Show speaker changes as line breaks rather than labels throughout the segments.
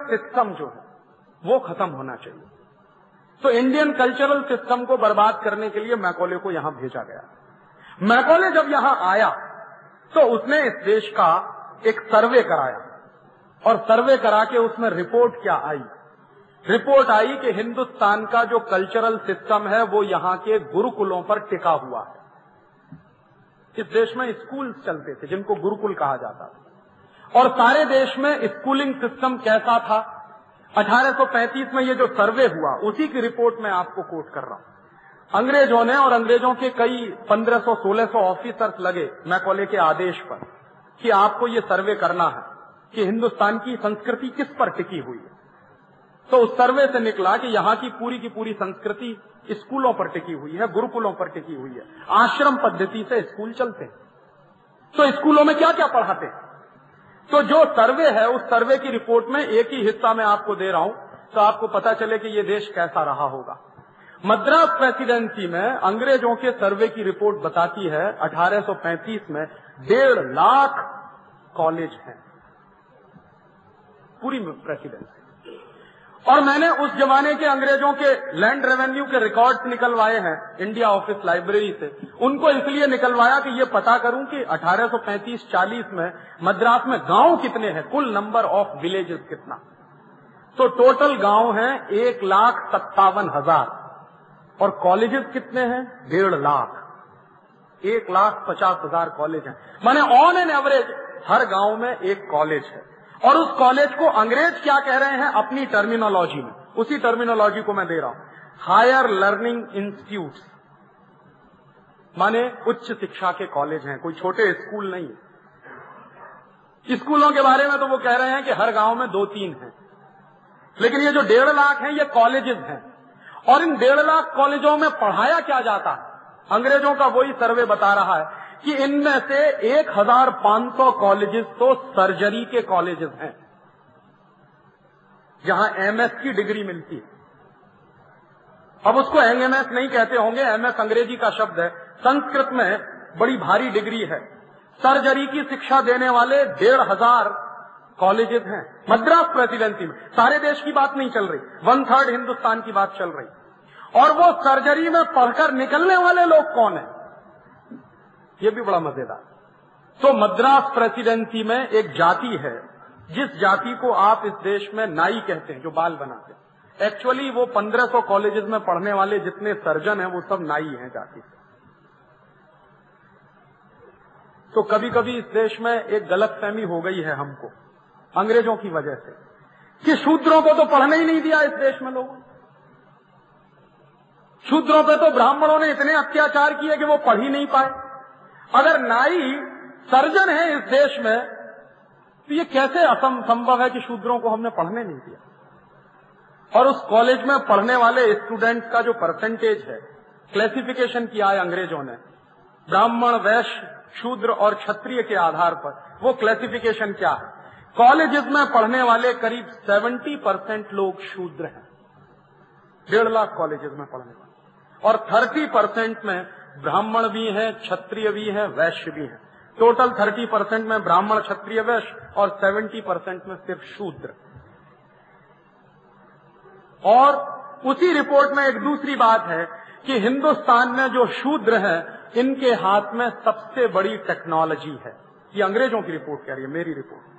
System जो है, वो खत्म होना चाहिए। तो इंडियन कल्चरल सिस्टम को बर्बाद करने के लिए मैकोले को यहाँ भेजा गया। मैकोले जब यहाँ आया तो उसने इस देश का एक सर्वे कराया। और सर्वे करा के उसमें रिपोर्ट क्या आई? रिपोर्ट आई कि हिंदुस्तान का जो कल्चरल सिस्टम है, वो यहाँ के गुरुकुलों पर टिका हुआ है। इस देश में स्कूल चलते थे, जिनको गुरुकुल कहा जाता था। और सारे देश में स्कूलिंग सिस्टम कैसा था? 1835 में ये जो सर्वे हुआ, उसी की रिपोर्ट में आपको कोट कर रहा हूँ। अंग्रेज़ों ने और अंग्रेज़ों के कई 1500-1600 ऑफिसर्स लगे मैकोले के आदेश पर, कि आपको ये सर्वे करना है कि हिंदुस्तान की संस्कृति किस पर टिकी हुई है। तो उस सर्वे से निकला कि यहाँ की पूरी की पूरी संस्कृति स्कूलों पर टिकी हुई है, गुरुकुलों पर टिकी हुई है। आश्रम पद्धति से स्कूल चलते हैं। तो स्कूलों में क्या क्या पढ़ाते हैं? तो जो सर्वे है, उस सर्वे की रिपोर्ट में एक ही हिस्सा में आपको दे रहा हूँ तो आपको पता चले कि ये देश कैसा रहा होगा। मद्रास प्रेसिडेंसी में अंग्रेज़ों के सर्वे की रिपोर्ट बताती है 1835 में डेढ़ लाख कॉलेज हैं। पूरी प्रेसिडेंसी। और मैंने उस जमाने के अंग्रेज़ों के लैंड रेवेन्यू के रिकॉर्ड्स निकलवाए हैं इंडिया ऑफ़िस लाइब्रेरी से। उनको इसलिए निकलवाया कि ये पता करूँ कि 1835-40 में मद्रास में गाँव कितने हैं, कुल नंबर ऑफ़ विलेजेस कितना। तो टोटल गाँव हैं एक लाख सत्तावन हज़ार। और कॉलेजेस कितने हैं? डेढ़ लाख। एक लाख पचास हज़ार कॉलेज हैं। माने ऑन एन एवरेज हर गाँव में एक कॉलेज है। और उस कॉलेज को अंग्रेज़ क्या कह रहे हैं? अपनी टर्मिनोलॉजी में। उसी टर्मिनोलॉजी को मैं दे रहा हूँ। हायर लर्निंग इंस्टीट्यूट माने उच्च शिक्षा के कॉलेज हैं। कोई छोटे स्कूल नहीं स्कूलों के बारे में तो वो कह रहे हैं कि हर गाँव में दो तीन हैं। लेकिन ये जो डेढ़ लाख हैं, ये कॉलेजेस हैं। और इन डेढ़ लाख कॉलेजों में पढ़ाया क्या जाता है? अंग्रेज़ों का वही सर्वे बता रहा है। कि इनमें से 1500 कॉलेजेस तो सर्जरी के कॉलेजेस हैं, जहाँ एमएस की डिग्री मिलती है। अब उसको एमएस नहीं कहते होंगे एमएस अंग्रेज़ी का शब्द है। संस्कृत में बड़ी भारी डिग्री है। सर्जरी की शिक्षा देने वाले डेढ़ हज़ार कॉलेजेस हैं। मद्रास प्रेसिडेंसी में सारे देश की बात नहीं चल रही वन थर्ड हिंदुस्तान की बात चल रही। और वो सर्जरी में पढ़कर निकलने वाले लोग कौन है? ये भी बड़ा मज़ेदार। तो मद्रास प्रेसिडेंसी में एक जाति है, जिस जाति को आप इस देश में नाई कहते हैं, जो बाल बनाते हैं। एक्चुअली वो 1500 कॉलेजेस में पढ़ने वाले जितने सर्जन हैं, वो सब नाई हैं जाति से। तो कभी कभी इस देश में एक गलत फहमी हो गई है हमको, अंग्रेज़ों की वजह से। कि शूद्रों को तो पढ़ने ही नहीं दिया इस देश में लोगों शूद्रों पे तो ब्राह्मणों ने इतने अत्याचार किए कि वो पढ़ ही नहीं पाए। अगर नाई सर्जन है इस देश में तो ये कैसे असंभव है कि शूद्रों को हमने पढ़ने नहीं दिया? और उस कॉलेज में पढ़ने वाले स्टूडेंट्स का जो परसेंटेज है क्लासिफिकेशन किया है अंग्रेज़ों ने, ब्राह्मण, वैश्य, शूद्र और क्षत्रिय के आधार पर, वो क्लासिफिकेशन क्या है? कॉलेजेस में पढ़ने वाले करीब 70 परसेंट लोग शूद्र हैं। डेढ़ लाख कॉलेजेस में पढ़ने वाले। और 30 परसेंट में ब्राह्मण भी हैं, क्षत्रिय भी हैं, वैश्य भी हैं। टोटल 30 परसेंट में ब्राह्मण, क्षत्रिय, वैश्य और 70 परसेंट में सिर्फ़ शूद्र। और उसी रिपोर्ट में एक दूसरी बात है कि हिंदुस्तान में जो शूद्र हैं, इनके हाथ में सबसे बड़ी टेक्नोलॉजी है। ये अंग्रेज़ों की रिपोर्ट कह रही है, मेरी रिपोर्ट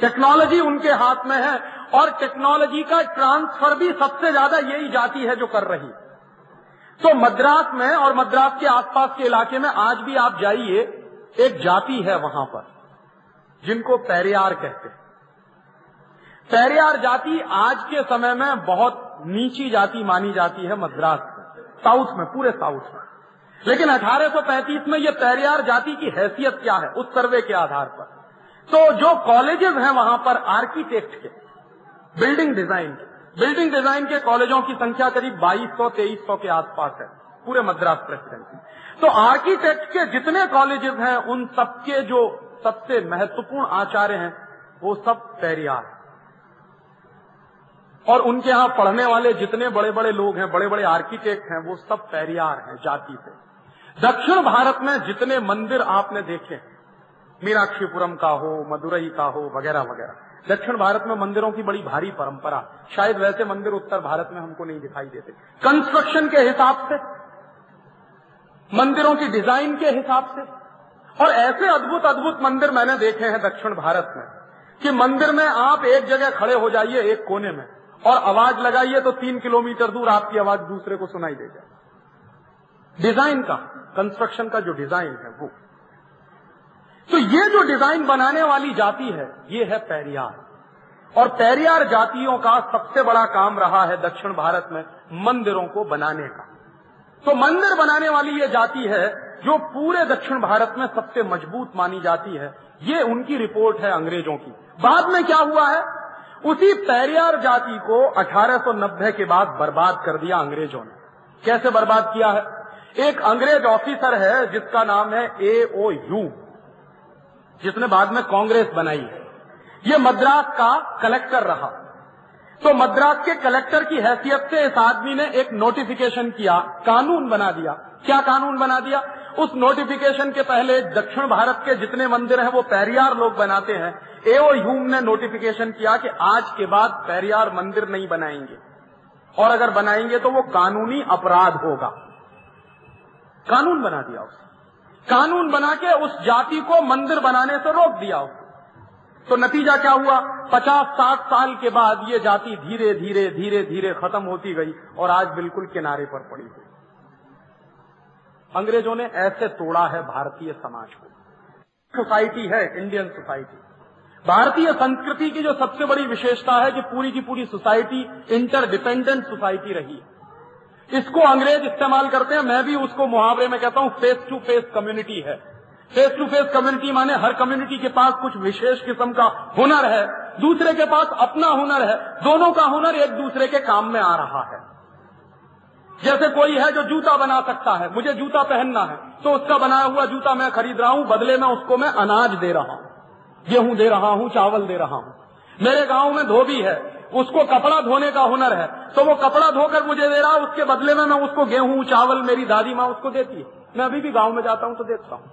टेक्नोलॉजी उनके हाथ में है और टेक्नोलॉजी का ट्रांसफ़र भी सबसे ज़्यादा यही जाति है जो कर रही तो मद्रास में और मद्रास के आसपास के इलाके में आज भी आप जाइए, एक जाति है वहाँ पर, जिनको पैरियार कहते हैं। पैरियार जाति आज के समय में बहुत नीची जाति मानी जाती है मद्रास में, साउथ में, पूरे साउथ में। लेकिन 1835 में ये पैरियार जाति की हैसियत क्या है, उस सर्वे के आधार पर। तो जो कॉलेजेस हैं वहाँ पर आर्किटेक्ट के, बिल्डिंग डिज़ाइन के बिल्डिंग डिज़ाइन के कॉलेजों की संख्या करीब 2200 2300 के आसपास है, पूरे मद्रास प्रेसिडेंसी। तो आर्किटेक्ट के जितने कॉलेजेस हैं, उन सबके जो सबसे महत्वपूर्ण आचार्य हैं, वो सब पैरियार और उनके यहाँ पढ़ने वाले जितने बड़े बड़े लोग हैं बड़े बड़े आर्किटेक्ट हैं, वो सब पैरियार हैं जाति से। दक्षिण भारत में जितने मंदिर आपने देखे, मीनाक्षीपुरम का हो, मदुरई का हो वगैरह वगैरह दक्षिण भारत में मंदिरों की बड़ी भारी परंपरा। शायद वैसे मंदिर उत्तर भारत में हमको नहीं दिखाई देते। कंस्ट्रक्शन के हिसाब से, मंदिरों की डिज़ाइन के हिसाब से, और ऐसे अद्भुत अद्भुत मंदिर मैंने देखे हैं दक्षिण भारत में, कि मंदिर में आप एक जगह खड़े हो जाइए एक कोने में, और आवाज़ लगाइए तो तीन किलोमीटर दूर आपकी आवाज़ दूसरे को सुनाई दे जाए। डिज़ाइन का कंस्ट्रक्शन का जो डिज़ाइन है वो। तो ये जो डिज़ाइन बनाने वाली जाति है, ये है पैरियार। और पैरियार जातियों का सबसे बड़ा काम रहा है दक्षिण भारत में मंदिरों को बनाने का। तो मंदिर बनाने वाली ये जाति है, जो पूरे दक्षिण भारत में सबसे मज़बूत मानी जाती है। ये उनकी रिपोर्ट है अंग्रेज़ों की। बाद में क्या हुआ है? उसी पैरियार जाति को 1890 के बाद बर्बाद कर दिया अंग्रेज़ों ने। कैसे बर्बाद किया है? एक अंग्रेज़ ऑफिसर है, जिसका नाम है ए ओ यू जिसने बाद में कांग्रेस बनाई है। ये मद्रास का कलेक्टर रहा। तो मद्रास के कलेक्टर की हैसियत से इस आदमी ने एक नोटिफिकेशन किया, कानून बना दिया। क्या कानून बना दिया? उस नोटिफिकेशन के पहले दक्षिण भारत के जितने मंदिर हैं, वो पैरियार लोग बनाते हैं। एओ ह्यूम ने नोटिफिकेशन किया कि आज के बाद पैरियार मंदिर नहीं बनाएँगे। और अगर बनाएँगे तो वो कानूनी अपराध होगा। कानून बना दिया उसने। कानून बना के उस जाति को मंदिर बनाने से रोक दिया उसने तो नतीजा क्या हुआ? पचास साठ साल के बाद ये जाति धीरे धीरे धीरे धीरे खत्म होती गई और आज बिल्कुल किनारे पर पड़ी हुई। अंग्रेज़ों ने ऐसे तोड़ा है भारतीय समाज को। सोसाइटी है, इंडियन सोसाइटी। भारतीय संस्कृति की जो सबसे बड़ी विशेषता है कि पूरी की पूरी सोसाइटी इंटरडिपेंडेंट सोसाइटी रही है। इसको अंग्रेज़ इस्तेमाल करते हैं, मैं भी उसको मुहावरे में कहता हूँ फेस टू फेस कम्युनिटी है। फेस टू फेस कम्युनिटी माने हर कम्युनिटी के पास कुछ विशेष किस्म का हुनर है, दूसरे के पास अपना हुनर है, दोनों का हुनर एक दूसरे के काम में आ रहा है। जैसे कोई है जो जूता बना सकता है, मुझे जूता पहनना है तो उसका बनाया हुआ जूता मैं खरीद रहा हूँ, बदले में उसको मैं अनाज दे रहा हूँ, गेहूँ दे रहा हूँ, चावल दे रहा हूँ। मेरे गाँव में धोबी है उसको कपड़ा धोने का हुनर है। तो वो कपड़ा धोकर मुझे दे रहा, उसके बदले में मैं उसको गेहूँ, चावल, मेरी दादी माँ उसको देती है। मैं अभी भी गाँव में जाता हूँ तो देखता हूँ।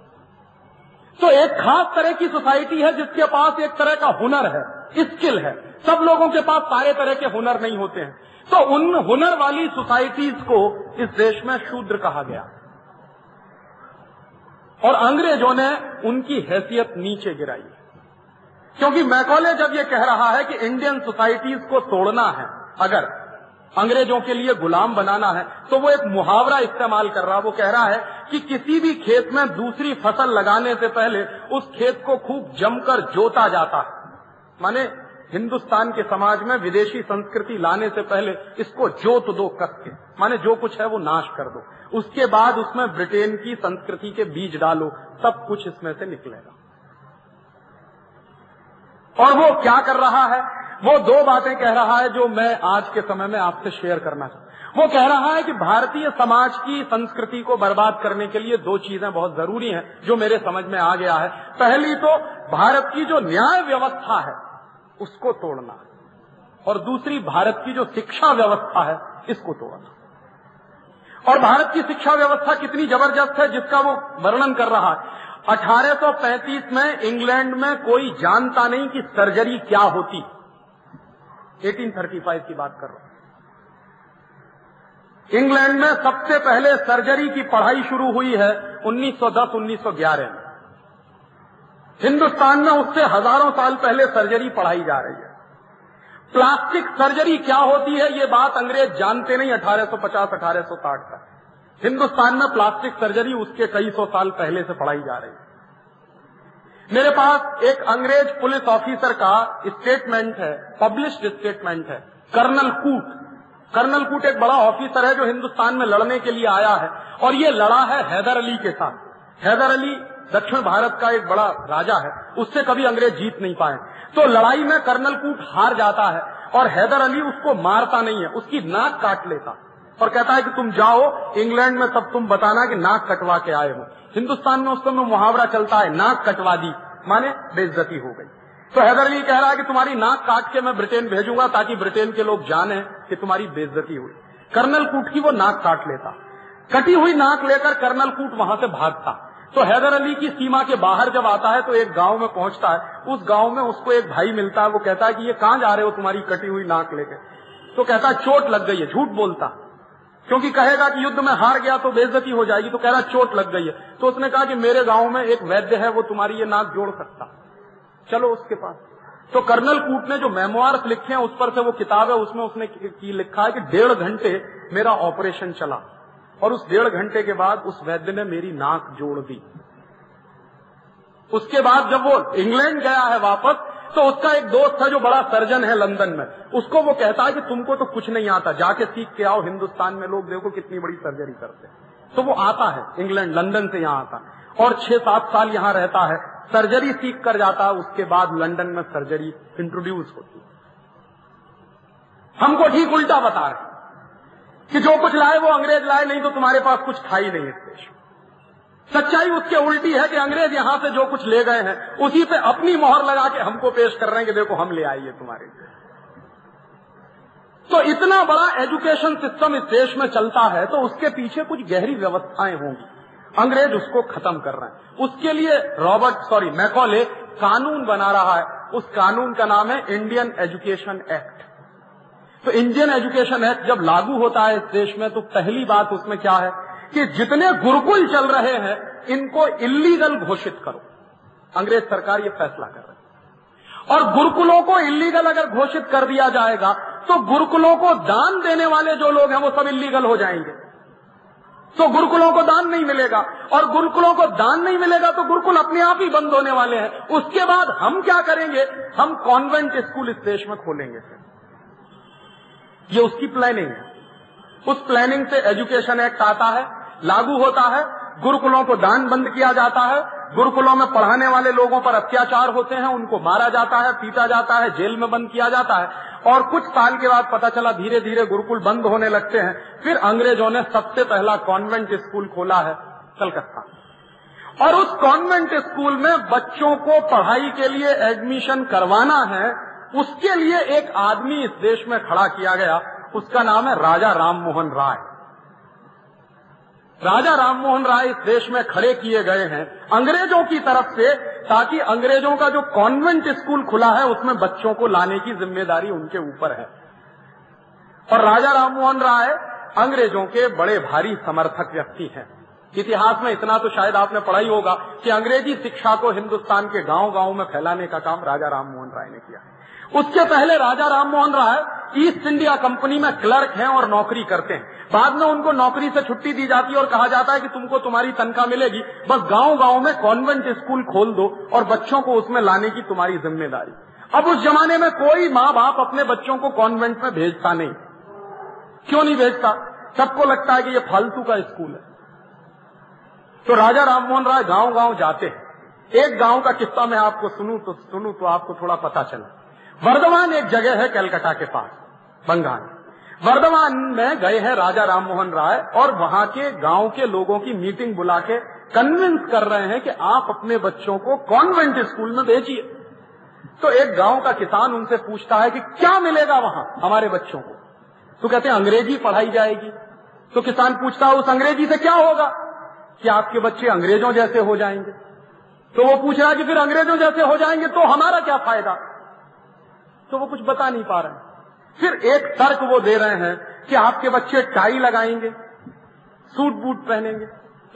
तो एक खास तरह की सोसाइटी है जिसके पास एक तरह का हुनर है, स्किल है। सब लोगों के पास सारे तरह के हुनर नहीं होते हैं। तो उन हुनर वाली सोसाइटीज को इस देश में शूद्र कहा गया। और अंग्रेज़ों ने उनकी हैसियत नीचे गिराई। क्योंकि मैकॉले जब ये कह रहा है कि इंडियन सोसाइटीज को तोड़ना है, अगर अंग्रेज़ों के लिए गुलाम बनाना है तो वो एक मुहावरा इस्तेमाल कर रहा वो कह रहा है कि किसी भी खेत में दूसरी फ़सल लगाने से पहले उस खेत को खूब जमकर जोता जाता है। माने हिंदुस्तान के समाज में विदेशी संस्कृति लाने से पहले इसको जोत दो कस के। माने जो कुछ है वो नाश कर दो। उसके बाद उसमें ब्रिटेन की संस्कृति के बीज डालो, सब कुछ इसमें से निकलेगा। और वो क्या कर रहा है? वो दो बातें कह रहा है जो मैं आज के समय में आपसे शेयर करना चाहता वो कह रहा है कि भारतीय समाज की संस्कृति को बर्बाद करने के लिए दो चीज़ें बहुत ज़रूरी हैं, जो मेरे समझ में आ गया है। पहली तो भारत की जो न्याय व्यवस्था है, उसको तोड़ना। और दूसरी, भारत की जो शिक्षा व्यवस्था है, इसको तोड़ना। और भारत की शिक्षा व्यवस्था कितनी ज़बरदस्त है, जिसका वो वर्णन कर रहा है। 1835 में इंग्लैंड में कोई जानता नहीं कि सर्जरी क्या होती। 1835 की बात कर रहा हूँ। इंग्लैंड में सबसे पहले सर्जरी की पढ़ाई शुरू हुई है 1910-1911 में। हिंदुस्तान में उससे हज़ारों साल पहले सर्जरी पढ़ाई जा रही है। प्लास्टिक सर्जरी क्या होती है, ये बात अंग्रेज़ जानते नहीं 1850-1860 का। हिंदुस्तान में प्लास्टिक सर्जरी उसके कई सौ साल पहले से पढ़ाई जा रही है। मेरे पास एक अंग्रेज़ पुलिस ऑफिसर का स्टेटमेंट है, पब्लिश्ड स्टेटमेंट है, कर्नल कूट। कर्नल कूट एक बड़ा ऑफिसर है जो हिंदुस्तान में लड़ने के लिए आया है और ये लड़ा है हैदर अली के साथ। हैदर अली दक्षिण भारत का एक बड़ा राजा है, उससे कभी अंग्रेज़ जीत नहीं पाए। तो लड़ाई में कर्नल कूट हार जाता है और हैदर अली उसको मारता नहीं है, उसकी नाक काट लेता। और कहता है कि तुम जाओ, इंग्लैंड में तब तुम बताना कि नाक कटवा के आए हो। हिंदुस्तान में उस समय मुहावरा चलता है, नाक कटवा दी, माने बेइज्जती हो गई। तो हैदर अली कह रहा है कि तुम्हारी नाक काट के मैं ब्रिटेन भेजूँगा ताकि ब्रिटेन के लोग जाने कि तुम्हारी बेइज्जती हुई। कर्नल कूट की वो नाक काट लेता। कटी हुई नाक लेकर कर्नल कूट वहाँ से भागता। तो हैदर अली की सीमा के बाहर जब आता है तो एक गाँव में पहुँचता है। उस गाँव में उसको एक भाई मिलता है, वो कहता है कि ये कहाँ जा रहे हो तुम्हारी कटी हुई नाक लेकर? तो कहता है, चोट लग गई है, झूठ बोलता। क्योंकि कहेगा कि युद्ध में हार गया तो बेजती हो जाएगी तो कह रहा चोट लग गई है। तो उसने कहा कि मेरे गाँव में एक वैद्य है, वो तुम्हारी ये नाक जोड़ सकता। चलो उसके पास। तो कर्नल कूट ने जो मेमोआर्स लिखे हैं, उस पर से वो किताब है, उसमें उसने की लिखा है कि डेढ़ घंटे मेरा ऑपरेशन चला। और उस डेढ़ घंटे के बाद उस वैद्य ने मेरी नाक जोड़ दी। उसके बाद जब वो इंग्लैंड गया है वापस तो उसका एक दोस्त है जो बड़ा सर्जन है लंदन में। उसको वो कहता है कि तुमको तो कुछ नहीं आता। जाके सीख के आओ, हिंदुस्तान में लोग देखो कितनी बड़ी सर्जरी करते तो वो आता है, इंग्लैंड, लंदन से यहाँ आता है। और छह सात साल यहाँ रहता है। सर्जरी सीख कर जाता है, उसके बाद लंदन में सर्जरी इंट्रोड्यूस होती है। हमको ठीक उल्टा बता रहे कि जो कुछ लाए वो अंग्रेज़ लाए, नहीं तो तुम्हारे पास कुछ था ही नहीं इस देश सच्चाई उसके उल्टी है कि अंग्रेज़ यहाँ से जो कुछ ले गए हैं, उसी पे अपनी मोहर लगा के हमको पेश कर रहे हैं कि देखो, हम ले आइए तुम्हारे लिए। तो इतना बड़ा एजुकेशन सिस्टम इस देश में चलता है तो उसके पीछे कुछ गहरी व्यवस्थाएँ होंगी। अंग्रेज़ उसको खत्म कर रहे हैं। उसके लिए रॉबर्ट, सॉरी, मैकॉले कानून बना रहा है। उस कानून का नाम है इंडियन एजुकेशन एक्ट। तो इंडियन एजुकेशन एक्ट जब लागू होता है इस देश में तो पहली बात उसमें क्या है? कि जितने गुरुकुल चल रहे हैं, इनको इलीगल घोषित करो। अंग्रेज़ सरकार ये फैसला कर रही है। और गुरुकुलों को इलीगल अगर घोषित कर दिया जाएगा तो गुरुकुलों को दान देने वाले जो लोग हैं, वो सब इलीगल हो जाएँगे। तो गुरुकुलों को दान नहीं मिलेगा। और गुरुकुलों को दान नहीं मिलेगा तो गुरुकुल अपने आप ही बंद होने वाले हैं। उसके बाद हम क्या करेंगे? हम कॉन्वेंट स्कूल इस देश में खोलेंगे। ये उसकी प्लानिंग है। उस प्लानिंग से एजुकेशन एक्ट आता है। लागू होता है, गुरुकुलों को दान बंद किया जाता है, गुरुकुलों में पढ़ाने वाले लोगों पर अत्याचार होते हैं, उनको मारा जाता है, पीटा जाता है, जेल में बंद किया जाता है, और कुछ साल के बाद पता चला धीरे धीरे गुरुकुल बंद होने लगते हैं। फिर अंग्रेज़ों ने सबसे पहला कॉन्वेंट स्कूल खोला है कलकत्ता। और उस कॉन्वेंट स्कूल में बच्चों को पढ़ाई के लिए एडमिशन करवाना है, उसके लिए एक आदमी इस देश में खड़ा किया गया, उसका नाम है राजा राममोहन राय। राजा राममोहन राय इस देश में खड़े किए गए हैं, अंग्रेज़ों की तरफ़ से, ताकि अंग्रेज़ों का जो कॉन्वेंट स्कूल खुला है, उसमें बच्चों को लाने की ज़िम्मेदारी उनके ऊपर है। और राजा राममोहन राय अंग्रेज़ों के बड़े भारी समर्थक व्यक्ति हैं। इतिहास में इतना तो शायद आपने पढ़ा ही होगा कि अंग्रेज़ी शिक्षा को हिंदुस्तान के गाँव गाँव में फैलाने का काम राजा राममोहन राय ने किया। उसके पहले Raja Rammohan Roy East India company में क्लर्क हैं और नौकरी करते हैं। बाद में उनको नौकरी से छुट्टी दी जाती है और कहा जाता है कि तुमको तुम्हारी तनख्वाह मिलेगी। बस गाँव गाँव में कॉन्वेंट स्कूल खोल दो और बच्चों को उसमें लाने की तुम्हारी ज़िम्मेदारी। अब उस जमाने में कोई माँ बाप अपने बच्चों को कॉन्वेंट में भेजता नहीं। क्यों नहीं भेजता? सबको लगता है कि ये फालतू का स्कूल है। तो राजा राममोहन राय गाँव गाँव जाते हैं। एक गाँव का किस्सा मैं आपको सुनू तो सुनू तो आपको थोड़ा पता चला। वर्धमान एक जगह है कलकत्ता के पास, बंगाल। वर्धमान में गए हैं राजा राममोहन राय और वहाँ के गाँव के लोगों की मीटिंग बुला के कन्विंस कर रहे हैं कि आप अपने बच्चों को कॉन्वेंट स्कूल में भेजिए। तो एक गाँव का किसान उनसे पूछता है कि क्या मिलेगा वहाँ हमारे बच्चों को? तो कहते हैं, अंग्रेज़ी पढ़ाई जाएगी। तो किसान पूछता है, उस अंग्रेज़ी से क्या होगा? कि आपके बच्चे अंग्रेज़ों जैसे हो जाएँगे। तो वो पूछ रहा है कि फिर अंग्रेज़ों जैसे हो जाएँगे तो हमारा क्या फ़ायदा? तो वो कुछ बता नहीं पा रहे फिर एक तर्क वो दे रहे हैं कि आपके बच्चे टाई लगाएँगे, सूट बूट पहनेंगे।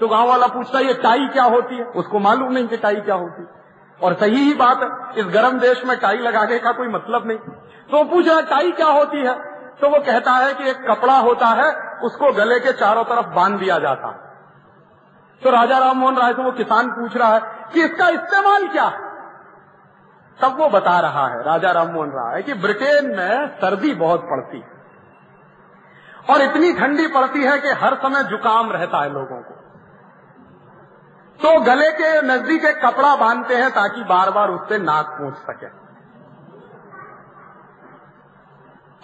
तो गाँव वाला पूछता है, ये टाई क्या होती है? उसको मालूम नहीं कि टाई क्या होती। है और सही ही बात है, इस गर्म देश में टाई लगाने का कोई मतलब नहीं। तो वो पूछ रहा टाई क्या होती है? तो वो कहता है कि एक कपड़ा होता है, उसको गले के चारों तरफ़ बाँध दिया जाता है। तो राजा राम मोहन राय से वो किसान पूछ रहा है कि इसका इस्तेमाल क्या है? तब वो बता रहा है, राजा राम राममोहन राय, कि ब्रिटेन में सर्दी बहुत पड़ती है। और इतनी ठंडी पड़ती है कि हर समय जुकाम रहता है लोगों को। तो गले के नज़दीक एक कपड़ा बांधते हैं ताकि बार बार उससे नाक पूछ सके।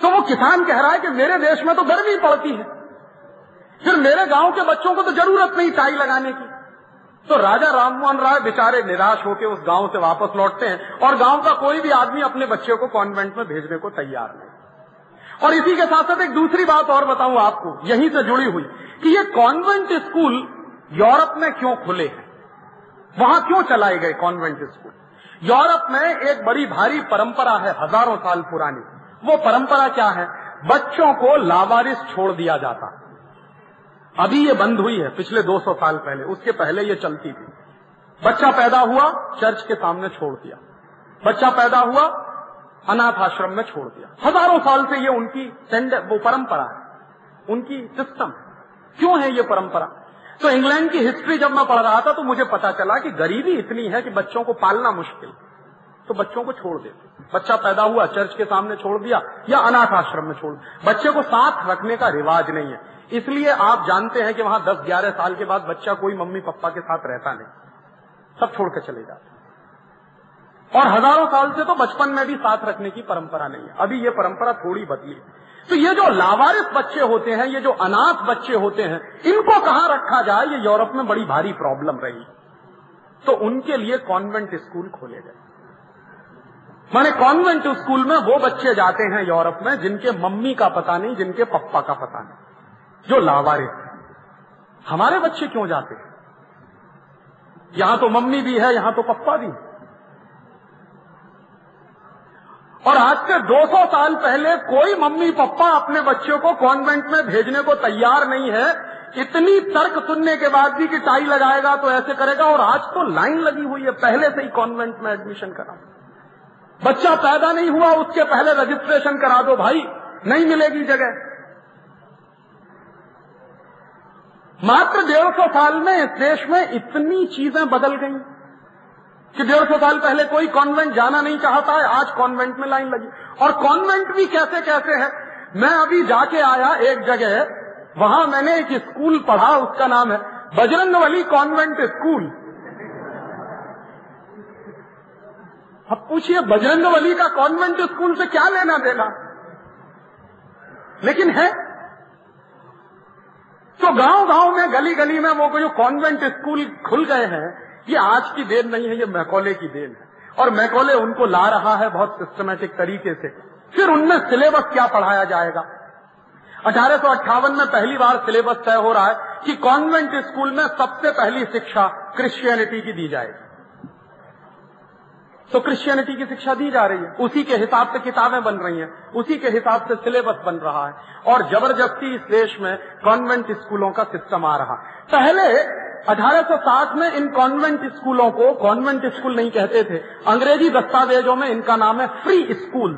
तो वो किसान कह रहा है कि मेरे देश में तो गर्मी पड़ती है। फिर मेरे गाँव के बच्चों को तो ज़रूरत नहीं टाई लगाने की। तो राजा राममोहन राय बेचारे निराश होकर उस गाँव से वापस लौटते हैं और गाँव का कोई भी आदमी अपने बच्चे को कॉन्वेंट में भेजने को तैयार नहीं। और इसी के साथ साथ एक दूसरी बात और बताऊँ आपको, यहीं से जुड़ी हुई, कि ये कॉन्वेंट स्कूल यूरोप में क्यों खुले हैं? वहाँ क्यों चलाए गए कॉन्वेंट स्कूल? यूरोप में एक बड़ी भारी परंपरा है, हज़ारों साल पुरानी। वो परंपरा क्या है? बच्चों को लावारिस छोड़ दिया जाता अभी ये बंद हुई है, पिछले 200 साल पहले, उसके पहले ये चलती थी। बच्चा पैदा हुआ, चर्च के सामने छोड़ दिया। बच्चा पैदा हुआ, अनाथ आश्रम में छोड़ दिया। हज़ारों साल से ये उनकी टेंडर वो परंपरा है, उनकी सिस्टम क्यों है ये परंपरा? तो इंग्लैंड की हिस्ट्री जब मैं पढ़ रहा था तो मुझे पता चला कि गरीबी इतनी है कि बच्चों को पालना मुश्किल तो बच्चों को छोड़ देते बच्चा पैदा हुआ, चर्च के सामने छोड़ दिया, या अनाथ आश्रम में छोड़ दिया। बच्चे को साथ रखने का रिवाज नहीं है। इसलिए आप जानते हैं कि वहाँ दस ग्यारह साल के बाद बच्चा कोई मम्मी पापा के साथ रहता नहीं। सब छोड़कर चले जाते और हज़ारों साल से तो बचपन में भी साथ रखने की परंपरा नहीं है। अभी ये परंपरा थोड़ी बदली तो ये जो लावारिस बच्चे होते हैं, ये जो अनाथ बच्चे होते हैं, इनको कहाँ रखा जाए? ये यूरोप में बड़ी भारी प्रॉब्लम रही। तो उनके लिए कॉन्वेंट स्कूल खोले गए। माने कॉन्वेंट स्कूल में वो बच्चे जाते हैं यूरोप में जिनके मम्मी का पता नहीं, जिनके पप्पा का पता नहीं। जो लावारिस है। हमारे बच्चे क्यों जाते हैं? यहाँ तो मम्मी भी है, यहाँ तो पप्पा भी। और आज से 200 साल पहले कोई मम्मी पप्पा अपने बच्चों को कॉन्वेंट में भेजने को तैयार नहीं है। इतनी तर्क सुनने के बाद भी कि टाई लगाएगा तो ऐसे करेगा, और आज तो लाइन लगी हुई है, पहले से ही कॉन्वेंट में एडमिशन करा। बच्चा पैदा नहीं हुआ, उसके पहले रजिस्ट्रेशन करा दो भाई, नहीं मिलेगी जगह। मात्र डेढ़ सौ साल में इस देश में इतनी चीज़ें बदल गई कि डेढ़ सौ साल पहले कोई कॉन्वेंट जाना नहीं चाहता है, आज कॉन्वेंट में लाइन लगी। और कॉन्वेंट भी कैसे कैसे है? मैं अभी जाके आया एक जगह, वहाँ मैंने एक स्कूल पढ़ा, उसका नाम है बजरंग वली कॉन्वेंट स्कूल। अब पूछिए बजरंग वली का कॉन्वेंट स्कूल से क्या लेना देना? लेकिन है तो गाँव गाँव में गली गली में वो जो कॉन्वेंट स्कूल खुल गए हैं, ये आज की देन नहीं है, ये मैकौले की देन है। और मैकौले उनको ला रहा है बहुत सिस्टमेटिक तरीके से। फिर उनमें सिलेबस क्या पढ़ाया जाएगा? अठारह में पहली बार सिलेबस तय हो रहा है कि कॉन्वेंट स्कूल में सबसे पहली शिक्षा क्रिश्चियनिटी की दी जाएगी। तो क्रिश्चियनिटी की शिक्षा दी जा रही है। उसी के हिसाब से किताबें बन रही हैं। उसी के हिसाब से सिलेबस बन रहा है। और ज़बरदस्ती इस देश में कॉन्वेंट स्कूलों का सिस्टम आ रहा। पहले 1860 में इन कॉन्वेंट स्कूलों को कॉन्वेंट स्कूल नहीं कहते थे। अंग्रेज़ी दस्तावेजों में इनका नाम है फ्री स्कूल